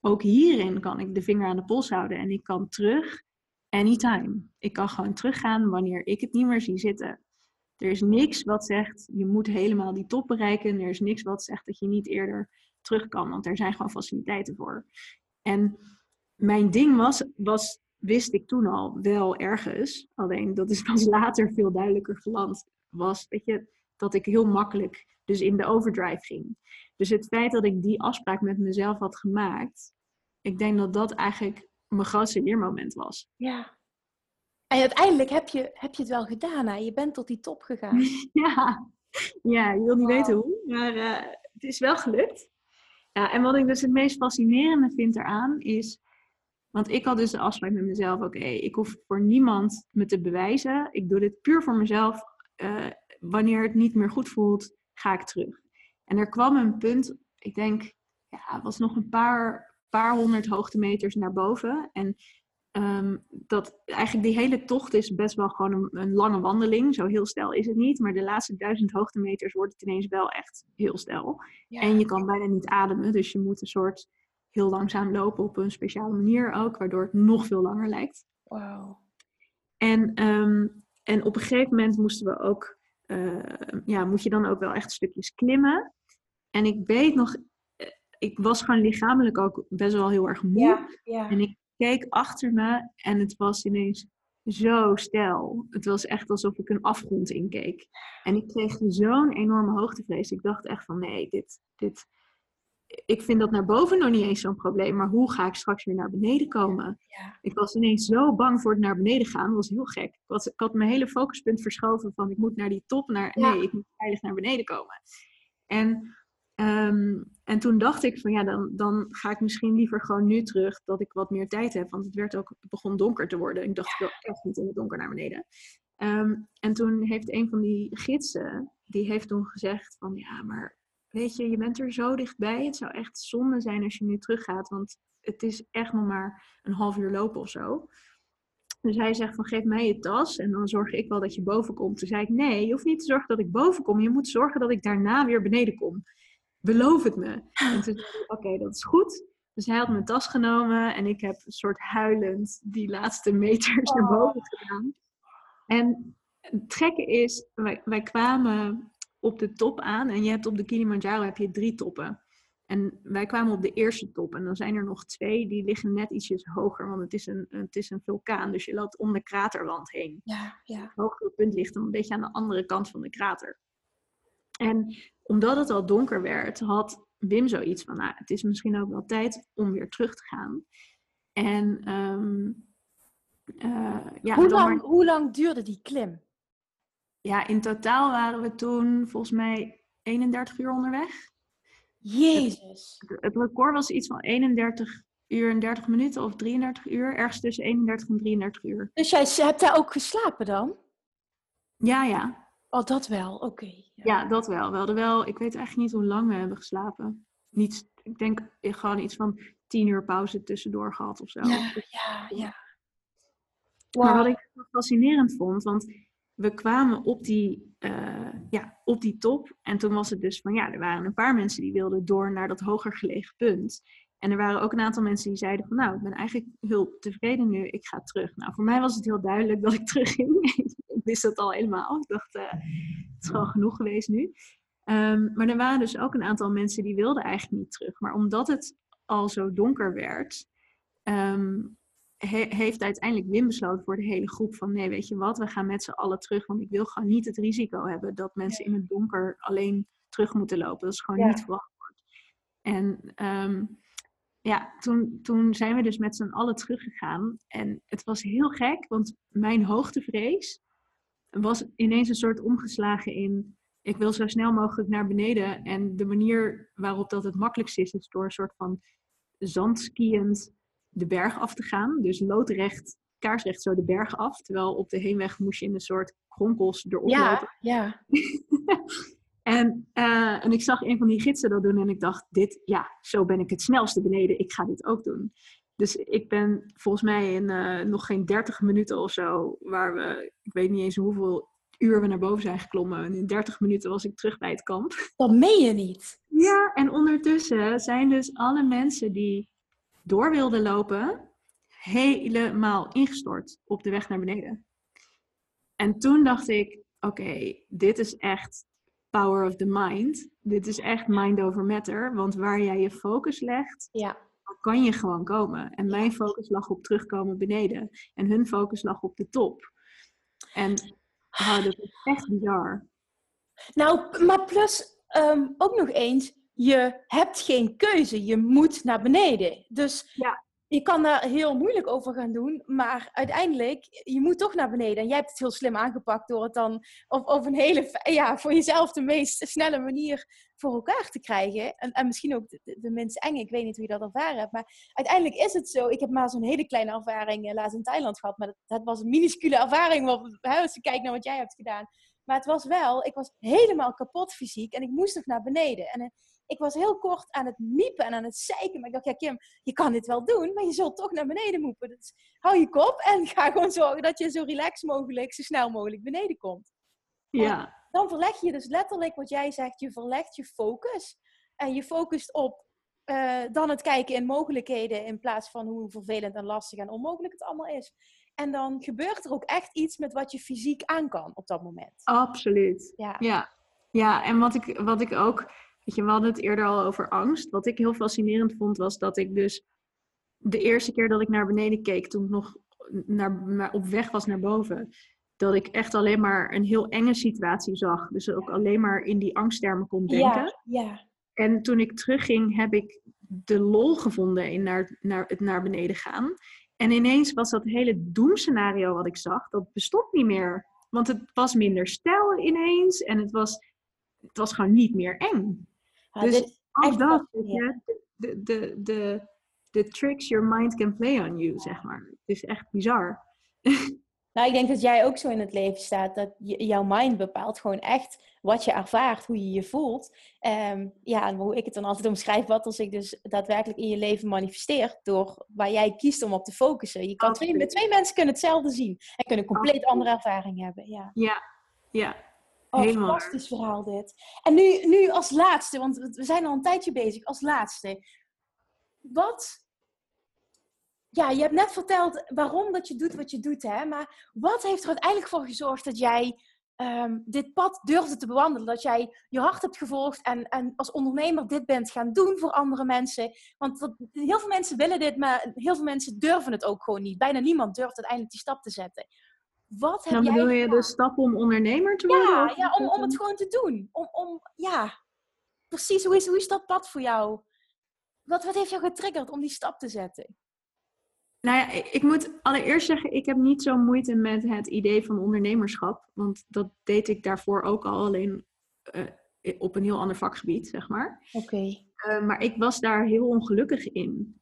Ook hierin kan ik de vinger aan de pols houden en ik kan terug anytime. Ik kan gewoon teruggaan wanneer ik het niet meer zie zitten. Er is niks wat zegt je moet helemaal die top bereiken. Er is niks wat zegt dat je niet eerder terug kan, want er zijn gewoon faciliteiten voor. En mijn ding was, was wist ik toen al wel ergens. Alleen dat is pas later veel duidelijker geland. Was weet je, dat ik heel makkelijk dus in de overdrive ging. Dus het feit dat ik die afspraak met mezelf had gemaakt, ik denk dat dat eigenlijk mijn grootste leermoment was. Ja. En uiteindelijk heb je, heb je het wel gedaan. Hè? Je bent tot die top gegaan. ja. ja, je wil niet weten hoe, maar uh, het is wel gelukt. Ja, en wat ik dus het meest fascinerende vind eraan is want ik had dus de afspraak met mezelf: oké, ik hoef voor niemand me te bewijzen. Ik doe dit puur voor mezelf. Uh, wanneer het niet meer goed voelt, ga ik terug. En er kwam een punt, ik denk, ja, het was nog een paar, paar honderd hoogtemeters naar boven. En um, dat eigenlijk die hele tocht is best wel gewoon een, een, lange wandeling. Zo heel snel is het niet. Maar de laatste duizend hoogtemeters wordt het ineens wel echt heel snel. En je kan bijna niet ademen. Dus je moet een soort heel langzaam lopen op een speciale manier ook, waardoor het nog veel langer lijkt. Wauw. En, ehm, en op een gegeven moment moesten we ook, uh, ja, moet je dan ook wel echt stukjes klimmen. En ik weet nog, eh, ik was gewoon lichamelijk ook best wel heel erg moe. Ja, ja. En ik keek achter me en het was ineens zo stijl. Het was echt alsof ik een afgrond inkeek. En ik kreeg zo'n enorme hoogtevrees. Ik dacht echt van nee, dit, dit, ik vind dat naar boven nog niet eens zo'n probleem, maar hoe ga ik straks weer naar beneden komen? Ja. Ik was ineens zo bang voor het naar beneden gaan, dat was heel gek. Ik had, ik had mijn hele focuspunt verschoven van ik moet naar die top, naar nee, ik moet veilig naar beneden komen. En, um, en toen dacht ik van ja, dan, dan ga ik misschien liever gewoon nu terug, dat ik wat meer tijd heb, want het, werd ook, het begon donker te worden. Ik dacht, ik wil echt niet in het donker naar beneden. Um, en toen heeft een van die gidsen, die heeft toen gezegd van ja, maar weet je, je bent er zo dichtbij. Het zou echt zonde zijn als je nu teruggaat, want het is echt nog maar een half uur lopen of zo. Dus hij zegt van geef mij je tas en dan zorg ik wel dat je boven komt. Toen zei ik nee, je hoeft niet te zorgen dat ik boven kom. Je moet zorgen dat ik daarna weer beneden kom. Beloof het me. En toen zei ik oké, dat is goed. Dus hij had mijn tas genomen en ik heb een soort huilend die laatste meters naar boven gedaan. En het gekke is, wij, wij kwamen op de top aan. En je hebt op de Kilimanjaro heb je drie toppen. En wij kwamen op de eerste top. En dan zijn er nog twee die liggen net ietsjes hoger. Want het is een, het is een vulkaan. Dus je loopt om de kraterwand heen. Ja, ja. Het hogere punt ligt dan een beetje aan de andere kant van de krater. En omdat het al donker werd, had Wim zoiets van... Nou, het is misschien ook wel tijd om weer terug te gaan. En ehm, uh, ja, hoe, lang, hoe lang duurde die klim? Ja, in totaal waren we toen volgens mij 31 uur onderweg. Jezus. Het, het, record was iets van 31 uur en 30 minuten of 33 uur. Ergens tussen 31 en 33 uur. Dus jij hebt daar ook geslapen dan? Ja, ja. Oh, dat wel. Oké. ja. ja. dat wel. We hadden wel, ik weet eigenlijk niet hoe lang we hebben geslapen. Niet, ik denk gewoon iets van 10 uur pauze tussendoor gehad of zo. Ja, ja, ja. Maar wat ik fascinerend vond, want we kwamen op die, uh, ja, op die top. En toen was het dus van, ja, er waren een paar mensen die wilden door naar dat hoger gelegen punt. En er waren ook een aantal mensen die zeiden van, nou, ik ben eigenlijk heel tevreden nu, ik ga terug. Nou, voor mij was het heel duidelijk dat ik terugging. ik wist dat al helemaal. Ik dacht, uh, het is gewoon genoeg geweest nu. Um, maar er waren dus ook een aantal mensen die wilden eigenlijk niet terug. Maar omdat het al zo donker werd, um, heeft uiteindelijk Wim besloten voor de hele groep van nee, weet je wat, we gaan met z'n allen terug, want ik wil gewoon niet het risico hebben dat mensen in het donker alleen terug moeten lopen. Dat is gewoon niet verantwoord. En ehm, ja, toen, toen zijn we dus met z'n allen teruggegaan en het was heel gek, want mijn hoogtevrees was ineens een soort omgeslagen in ik wil zo snel mogelijk naar beneden en de manier waarop dat het makkelijkst is, is door een soort van zandskiënd de berg af te gaan. Dus loodrecht, kaarsrecht zo de berg af. Terwijl op de heenweg moest je in een soort kronkels erop ja, lopen. Ja, en, uh, en ik zag een van die gidsen dat doen en ik dacht, dit, ja, zo ben ik het snelste beneden. Ik ga dit ook doen. Dus ik ben volgens mij in uh, nog geen 30 minuten of zo, waar we, ik weet niet eens hoeveel uur we naar boven zijn geklommen. En in 30 minuten was ik terug bij het kamp. Dat meen je niet. Ja, en ondertussen zijn dus alle mensen die door wilde lopen, helemaal ingestort op de weg naar beneden. En toen dacht ik, oké, dit is echt power of the mind. Dit is echt mind over matter. Want waar jij je focus legt, ja. kan je gewoon komen. En mijn focus lag op terugkomen beneden. En hun focus lag op de top. En oh, dat is echt bizar. Nou, maar plus um, ook nog eens, je hebt geen keuze. Je moet naar beneden. Dus ja. je kan daar heel moeilijk over gaan doen. Maar uiteindelijk, je moet toch naar beneden. En jij hebt het heel slim aangepakt door het dan op, op een hele, ja, voor jezelf de meest snelle manier voor elkaar te krijgen. En, en misschien ook de, de, minst enge. Ik weet niet hoe je dat ervaren hebt. Maar uiteindelijk is het zo. Ik heb maar zo'n hele kleine ervaring uh, laatst in Thailand gehad. Maar dat, dat was een minuscule ervaring. Wat, als je kijkt naar wat jij hebt gedaan. Maar het was wel, ik was helemaal kapot fysiek. En ik moest nog naar beneden. En ik was heel kort aan het miepen en aan het zeiken. Maar ik dacht, ja Kim, je kan dit wel doen, maar je zult toch naar beneden moepen. Dus hou je kop en ga gewoon zorgen dat je zo relaxed mogelijk, zo snel mogelijk beneden komt. Ja. dan verleg je dus letterlijk wat jij zegt, je verlegt je focus. En je focust op uh, dan het kijken in mogelijkheden in plaats van hoe vervelend en lastig en onmogelijk het allemaal is. En dan gebeurt er ook echt iets met wat je fysiek aan kan op dat moment. Absoluut. Ja. Ja, ja en wat ik, wat ik ook Weet je, we hadden het eerder al over angst. Wat ik heel fascinerend vond, was dat ik dus de eerste keer dat ik naar beneden keek, toen ik nog naar, op weg was naar boven, dat ik echt alleen maar een heel enge situatie zag. Dus ook alleen maar in die angsttermen kon denken. Ja, ja. En toen ik terugging, heb ik de lol gevonden in naar, naar het naar beneden gaan. En ineens was dat hele doemscenario wat ik zag, dat bestond niet meer. Want het was minder stijl ineens en het was, het was gewoon niet meer eng dus ook dat, de, de, de, de tricks your mind can play on you, zeg maar. Het is echt bizar. Nou, ik denk dat jij ook zo in het leven staat. Dat jouw mind bepaalt gewoon echt wat je ervaart, hoe je je voelt. Um, ja, en hoe ik het dan altijd omschrijf, wat als ik dus daadwerkelijk in je leven manifesteert. Door waar jij kiest om op te focussen. Je kan twee, twee mensen kunnen hetzelfde zien. En kunnen compleet andere ervaring hebben. Ja, ja. ja. Oh, Helemaal. fantastisch verhaal dit. En nu, nu als laatste, want we zijn al een tijdje bezig, als laatste. Wat... Ja, je hebt net verteld waarom dat je doet wat je doet, hè? Maar wat heeft er uiteindelijk voor gezorgd dat jij ehm, dit pad durfde te bewandelen. Dat jij je hart hebt gevolgd en, en als ondernemer dit bent gaan doen voor andere mensen. Want heel veel mensen willen dit, maar heel veel mensen durven het ook gewoon niet. Bijna niemand durft uiteindelijk die stap te zetten. Wat heb Dan jij bedoel je de stap om ondernemer te worden? Ja, ja om, om het gewoon te doen. Om, om, ja, precies. Hoe is, hoe is dat pad voor jou? Wat, wat heeft jou getriggerd om die stap te zetten? Nou ja, ik moet allereerst zeggen, ik heb niet zo moeite met het idee van ondernemerschap. Want dat deed ik daarvoor ook al, alleen uh, op een heel ander vakgebied, zeg maar. Oké. Uh, maar ik was daar heel ongelukkig in.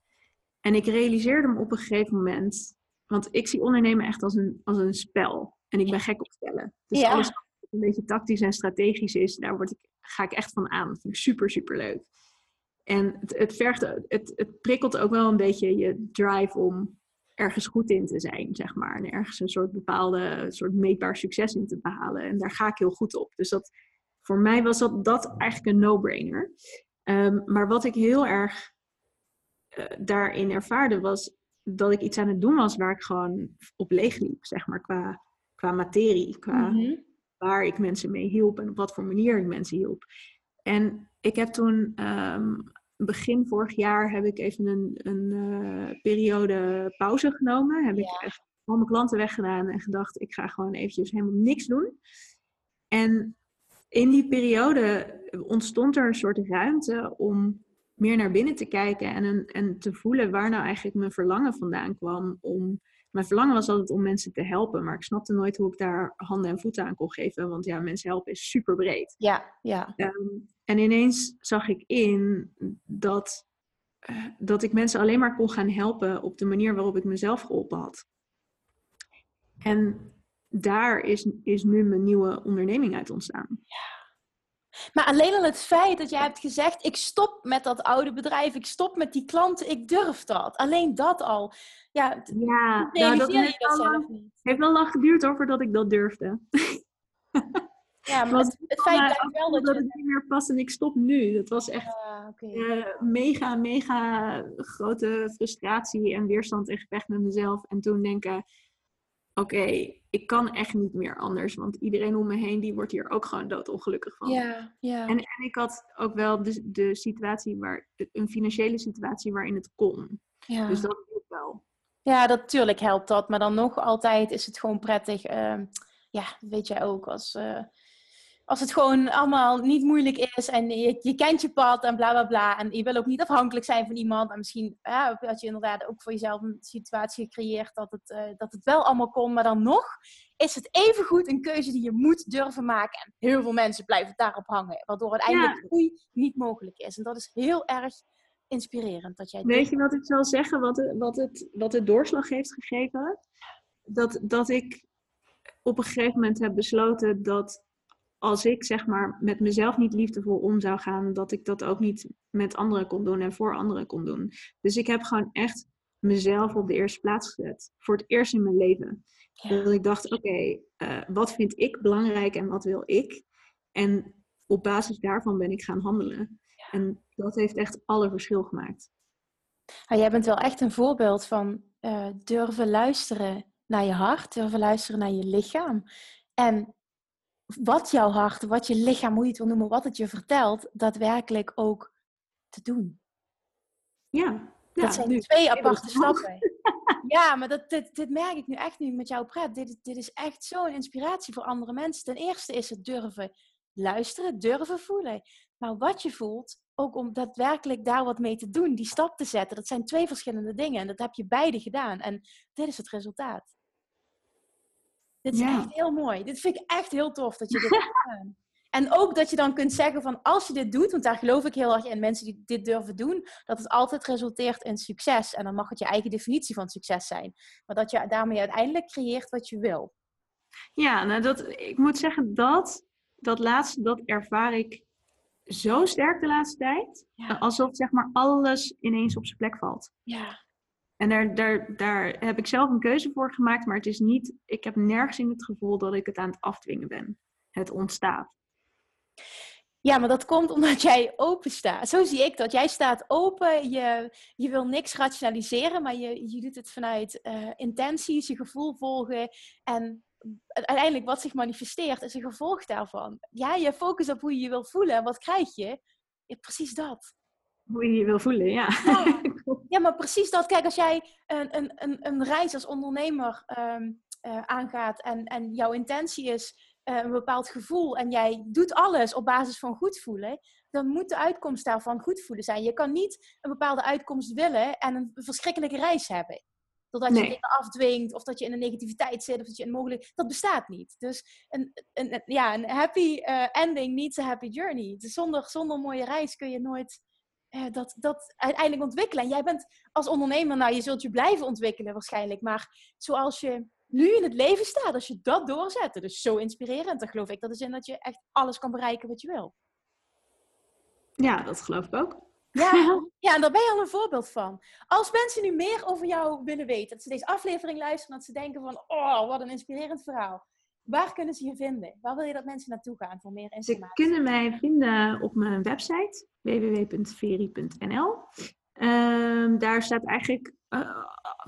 En ik realiseerde me op een gegeven moment, want ik zie ondernemen echt als een, als een spel. En ik ben gek op spellen. Dus Ja. alles wat een beetje tactisch en strategisch is, daar word ik, ga ik echt van aan. Dat vind ik super, super leuk. En het, het, vergt, het, het prikkelt ook wel een beetje je drive om ergens goed in te zijn, zeg maar. En ergens een soort bepaalde, soort meetbaar succes in te behalen. En daar ga ik heel goed op. Dus dat, voor mij was dat, dat eigenlijk een no-brainer. Ehm, maar wat ik heel erg eh, daarin ervaarde, was dat ik iets aan het doen was waar ik gewoon op leeg liep, zeg maar, qua, qua materie, qua Mhm. waar ik mensen mee hielp en op wat voor manier ik mensen hielp. En ik heb toen, ehm, begin vorig jaar, heb ik even een, een eh, periode pauze genomen. Heb ik echt al mijn klanten weggedaan en gedacht, ik ga gewoon eventjes helemaal niks doen. En in die periode ontstond er een soort ruimte om meer naar binnen te kijken en, een, en te voelen waar nou eigenlijk mijn verlangen vandaan kwam om mijn verlangen was altijd om mensen te helpen, maar ik snapte nooit hoe ik daar handen en voeten aan kon geven, want ja, mensen helpen is super breed. Ja, ja. Ehm, en ineens zag ik in dat, eh, dat ik mensen alleen maar kon gaan helpen op de manier waarop ik mezelf geholpen had. En daar is, is nu mijn nieuwe onderneming uit ontstaan. Maar alleen al het feit dat jij hebt gezegd: ik stop met dat oude bedrijf, ik stop met die klanten, ik durf dat. Alleen dat al. Ja, Ja, nou, dat je heeft dat wel, zelf lang, niet. heeft wel lang geduurd hoor, voordat ik dat durfde. Ja, maar Want het, het feit blijft wel dat dat je... het niet meer past en ik stop nu. Dat was echt eh, mega, mega grote frustratie en weerstand en gevecht met mezelf. En toen denken, oké, ik kan echt niet meer anders. Want iedereen om me heen, die wordt hier ook gewoon doodongelukkig van. Ja, ja. En, en ik had ook wel de, de situatie waar, een financiële situatie waarin het kon. ja. Dus dat hielp wel. Ja, natuurlijk helpt dat. Maar dan nog altijd is het gewoon prettig. ehm, ja, weet jij ook. Als, eh, als het gewoon allemaal niet moeilijk is en je, je kent je pad en bla bla bla. En je wil ook niet afhankelijk zijn van iemand. En misschien ja, had je inderdaad ook voor jezelf een situatie gecreëerd dat het, eh, dat het wel allemaal kon. Maar dan nog is het evengoed een keuze die je moet durven maken. En heel veel mensen blijven daarop hangen. Waardoor uiteindelijk groei niet mogelijk is. En dat is heel erg inspirerend dat jij Weet je wat ik zal zeggen, wat het, wat het, wat het doorslag heeft gegeven? Dat, dat ik op een gegeven moment heb besloten dat als ik zeg maar met mezelf niet liefdevol om zou gaan, dat ik dat ook niet met anderen kon doen en voor anderen kon doen. Dus ik heb gewoon echt mezelf op de eerste plaats gezet. Voor het eerst in mijn leven. Ja. Dat ik dacht, oké, eh, wat vind ik belangrijk en wat wil ik? En op basis daarvan ben ik gaan handelen. En dat heeft echt alle verschil gemaakt. Nou, jij bent wel echt een voorbeeld van eh, durven luisteren naar je hart, durven luisteren naar je lichaam. En wat jouw hart, wat je lichaam, hoe je het wil noemen, wat het je vertelt, daadwerkelijk ook te doen. Ja, ja dat zijn nu. twee aparte stappen. Ja, maar dat, dit, dit merk ik nu echt nu met jouw pret. Dit, dit is echt zo'n inspiratie voor andere mensen. Ten eerste is het durven luisteren, durven voelen. Maar wat je voelt, ook om daadwerkelijk daar wat mee te doen, die stap te zetten. Dat zijn twee verschillende dingen. En dat heb je beide gedaan. En dit is het resultaat. Dit is Ja. echt heel mooi. Dit vind ik echt heel tof dat je dit hebt gedaan. En ook dat je dan kunt zeggen van als je dit doet, want daar geloof ik heel erg in, mensen die dit durven doen, dat het altijd resulteert in succes. En dan mag het je eigen definitie van succes zijn. Maar dat je daarmee uiteindelijk creëert wat je wil. Ja, nou dat, ik moet zeggen dat, dat laatste, dat ervaar ik zo sterk de laatste tijd. Ja. Alsof zeg maar alles ineens op zijn plek valt. Ja. En daar, daar, daar heb ik zelf een keuze voor gemaakt, maar het is niet, ik heb nergens in het gevoel dat ik het aan het afdwingen ben. Het ontstaat. Ja, maar dat komt omdat jij open staat. Zo zie ik dat. Jij staat open, je, je wil niks rationaliseren, maar je, je doet het vanuit eh, intenties, je gevoel volgen. En uiteindelijk wat zich manifesteert is een gevolg daarvan. Ja, je focust op hoe je je wil voelen. En wat krijg je? Ja, precies dat. Hoe je je wil voelen, ja. ja. maar precies dat. Kijk, als jij een, een, een, een reis als ondernemer ehm, eh, aangaat en, en jouw intentie is uh, een bepaald gevoel en jij doet alles op basis van goed voelen, dan moet de uitkomst daarvan goed voelen zijn. Je kan niet een bepaalde uitkomst willen en een verschrikkelijke reis hebben. Totdat je dingen afdwingt, of dat je in een negativiteit zit, of dat je een mogelijk... Dat bestaat niet. Dus een, een, ja, een happy uh, ending needs a happy journey. Dus zonder, zonder mooie reis kun je nooit dat, dat uiteindelijk ontwikkelen. En jij bent als ondernemer, nou, je zult je blijven ontwikkelen waarschijnlijk. Maar zoals je nu in het leven staat, als je dat doorzet, dat is zo inspirerend. Dan geloof ik dat is in dat je echt alles kan bereiken wat je wil. Ja, dat geloof ik ook. Ja, ja, en daar ben je al een voorbeeld van. Als mensen nu meer over jou willen weten, dat ze deze aflevering luisteren, dat ze denken van, oh, wat een inspirerend verhaal. Waar kunnen ze je vinden? Waar wil je dat mensen naartoe gaan voor meer informatie? Ze kunnen mij vinden op mijn website www.veri.nl. Ehm, daar staat eigenlijk uh,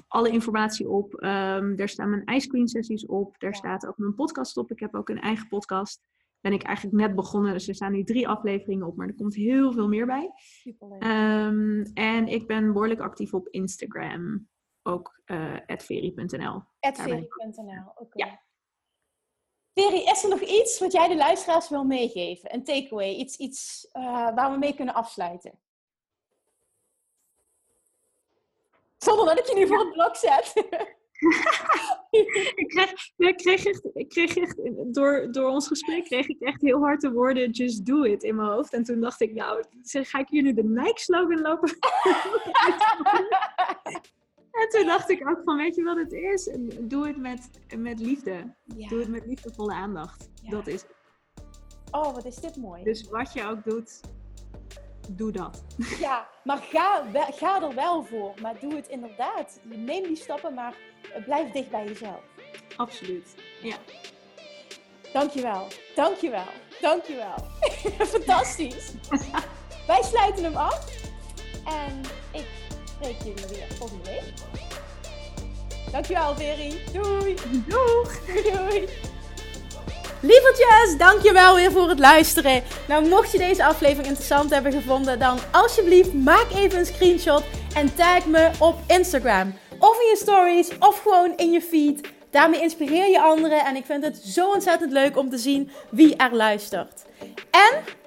alle informatie op. Um, daar staan mijn ice cream sessies op. Daar staat ook mijn podcast op. Ik heb ook een eigen podcast ben ik eigenlijk net begonnen. Dus er staan nu drie afleveringen op, maar er komt heel veel meer bij. Um, en ik ben behoorlijk actief op Instagram. Ook uh, @veri.nl. @veri.nl. Oké. Ja. Veri, is er nog iets wat jij de luisteraars wil meegeven? Een takeaway, iets, iets uh, waar we mee kunnen afsluiten? Zonder dat ik je nu voor het blok zet. ik, kreeg, ik, kreeg echt, ik kreeg echt, door, door ons gesprek kreeg ik echt heel hard de woorden just do it in mijn hoofd. En toen dacht ik, nou, ga ik hier nu de Nike-slogan lopen? en toen dacht ik ook van, weet je wat het is? Doe het met, met liefde. Doe het met liefdevolle aandacht. Dat is het. Oh, wat is dit mooi. Dus wat je ook doet, doe dat. Ja, maar ga, ga er wel voor. Maar doe het inderdaad. Neem die stappen, maar blijf dicht bij jezelf. Absoluut, ja. Dankjewel, dankjewel, dankjewel. Fantastisch. Wij sluiten hem af. En spreek jullie weer volgende week. Dankjewel, Veri. Doei. Doeg. Doei. Lievertjes, dankjewel weer voor het luisteren. Nou, mocht je deze aflevering interessant hebben gevonden, dan alsjeblieft maak even een screenshot en tag me op Instagram. Of in je stories, of gewoon in je feed. Daarmee inspireer je anderen en ik vind het zo ontzettend leuk om te zien wie er luistert. En